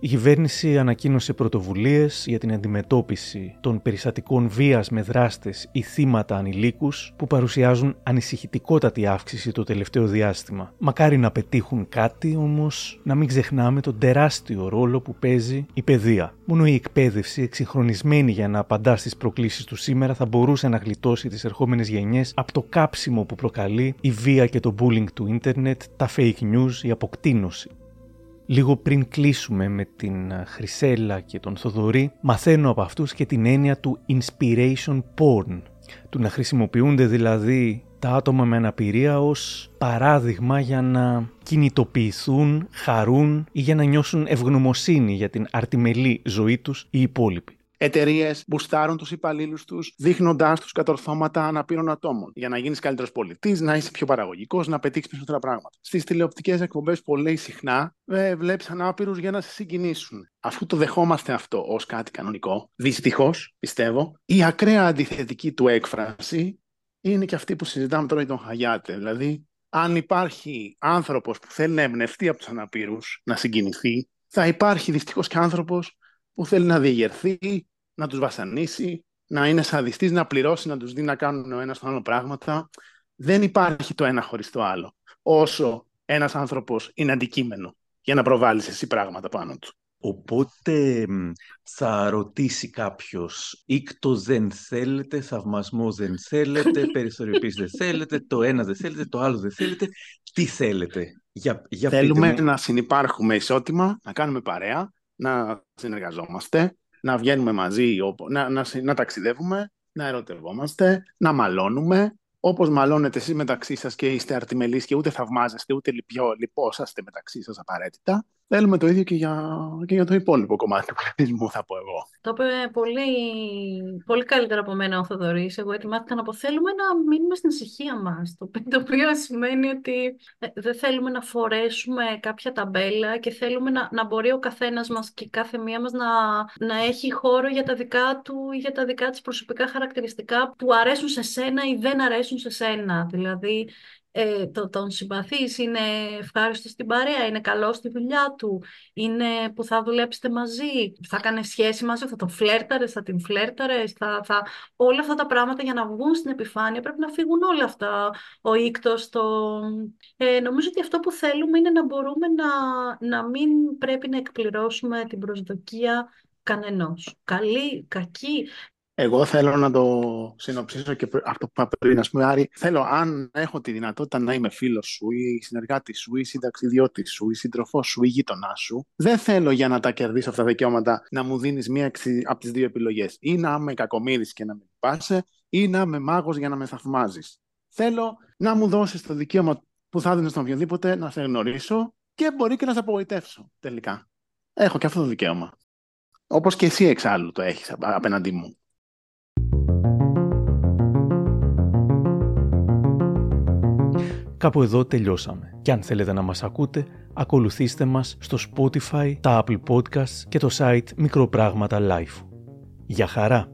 Η κυβέρνηση ανακοίνωσε πρωτοβουλίες για την αντιμετώπιση των περιστατικών βίας με δράστες ή θύματα ανηλίκους που παρουσιάζουν ανησυχητικότατη αύξηση το τελευταίο διάστημα. Μακάρι να πετύχουν κάτι, όμως να μην ξεχνάμε τον τεράστιο ρόλο που παίζει η παιδεία. Μόνο η εκπαίδευση, εξυγχρονισμένη για να απαντά στις προκλήσεις του σήμερα, θα μπορούσε να γλιτώσει τις ερχόμενες γενιές από το κάψιμο που προκαλεί η βία και το bullying του ίντερνετ, τα fake news, η αποκτήνωση. Λίγο πριν κλείσουμε με την Χρυσέλα και τον Θοδωρή, μαθαίνω από αυτούς και την έννοια του inspiration porn, του να χρησιμοποιούνται δηλαδή τα άτομα με αναπηρία ως παράδειγμα για να κινητοποιηθούν, χαρούν ή για να νιώσουν ευγνωμοσύνη για την αρτιμελή ζωή τους οι υπόλοιποι. Εταιρείες μπουστάρουν τους υπαλλήλους τους, δείχνοντάς τους κατορθώματα αναπήρων ατόμων. Για να γίνεις καλύτερος πολιτής, να είσαι πιο παραγωγικός, να πετύχεις περισσότερα πράγματα. Στις τηλεοπτικές εκπομπές, πολύ συχνά ε, βλέπεις ανάπηρους για να σε συγκινήσουν. Αφού το δεχόμαστε αυτό ως κάτι κανονικό, δυστυχώς πιστεύω, η ακραία αντιθετική του έκφραση είναι και αυτή που συζητάμε τώρα για τον Χαγιάτε. Δηλαδή, αν υπάρχει άνθρωπος που θέλει να εμπνευστεί από τους αναπήρους, να συγκινηθεί, θα υπάρχει δυστυχώς και άνθρωπος που θέλει να διεγερθεί, να τους βασανίσει, να είναι σαδιστής, να πληρώσει, να τους δει να κάνουν ο ένας τον άλλο πράγματα. Δεν υπάρχει το ένα χωρίς το άλλο. Όσο ένας άνθρωπος είναι αντικείμενο για να προβάλλεις εσύ πράγματα πάνω του. Οπότε θα ρωτήσει κάποιος, ήκτος δεν θέλετε, θαυμασμό δεν θέλετε, περιθωριοποίηση δεν θέλετε, το ένα δεν θέλετε, το άλλο δεν θέλετε. Τι θέλετε; Για, για Θέλουμε να συνεπάρχουμε ισότιμα, να κάνουμε παρέα, να συνεργαζόμαστε, να βγαίνουμε μαζί, να, να, να ταξιδεύουμε, να ερωτευόμαστε, να μαλώνουμε, όπως μαλώνετε εσείς μεταξύ σας και είστε αρτιμελείς και ούτε θαυμάζεστε, ούτε λυπόσαστε μεταξύ σας απαραίτητα, Θέλουμε το ίδιο και για, και για το υπόλοιπο κομμάτι του πληθυσμού, θα πω εγώ. Το είπε πολύ, πολύ καλύτερα από μένα ο Θοδωρής. Εγώ ετοιμάθηκα να πω θέλουμε να μείνουμε στην ησυχία μας. Το, το οποίο σημαίνει ότι ε, δεν θέλουμε να φορέσουμε κάποια ταμπέλα και θέλουμε να, να μπορεί ο καθένας μας και κάθε μία μας να, να έχει χώρο για τα δικά του ή για τα δικά της προσωπικά χαρακτηριστικά που αρέσουν σε σένα ή δεν αρέσουν σε σένα. Δηλαδή ε, το, τον συμπαθείς, είναι ευχάριστος στην παρέα, είναι καλός στη δουλειά του, είναι που θα δουλέψετε μαζί, θα κάνει σχέση μαζί, θα τον φλέρταρες, θα την φλέρταρες, θα, θα... όλα αυτά τα πράγματα για να βγουν στην επιφάνεια πρέπει να φύγουν όλα αυτά, ο ήκτος, το... Ε, νομίζω ότι αυτό που θέλουμε είναι να μπορούμε να, να μην πρέπει να εκπληρώσουμε την προσδοκία κανενός. Καλή, κακή, εγώ θέλω να το συνοψίσω και αυτό που είπα πριν. Ας πούμε, Άρη, θέλω αν έχω τη δυνατότητα να είμαι φίλος σου ή συνεργάτη σου ή συνταξιδιώτης σου ή σύντροφός σου ή γείτονά σου, δεν θέλω για να τα κερδίσω αυτά τα δικαιώματα να μου δίνεις μία από τις δύο επιλογές. Ή να είμαι κακομίρι και να με πάσει, ή να είμαι μάγος για να με θαυμάζεις. Θέλω να μου δώσεις το δικαίωμα που θα έδινες στον οποιοδήποτε να σε γνωρίσω και μπορεί και να σε απογοητεύσω τελικά. Έχω και αυτό το δικαίωμα. Όπως και εσύ εξάλλου το έχεις απέναντί μου. Κάπου εδώ τελειώσαμε. Και αν θέλετε να μας ακούτε, ακολουθήστε μας στο Spotify, τα Apple Podcasts και το site Μικροπράγματα Life. Για χαρά!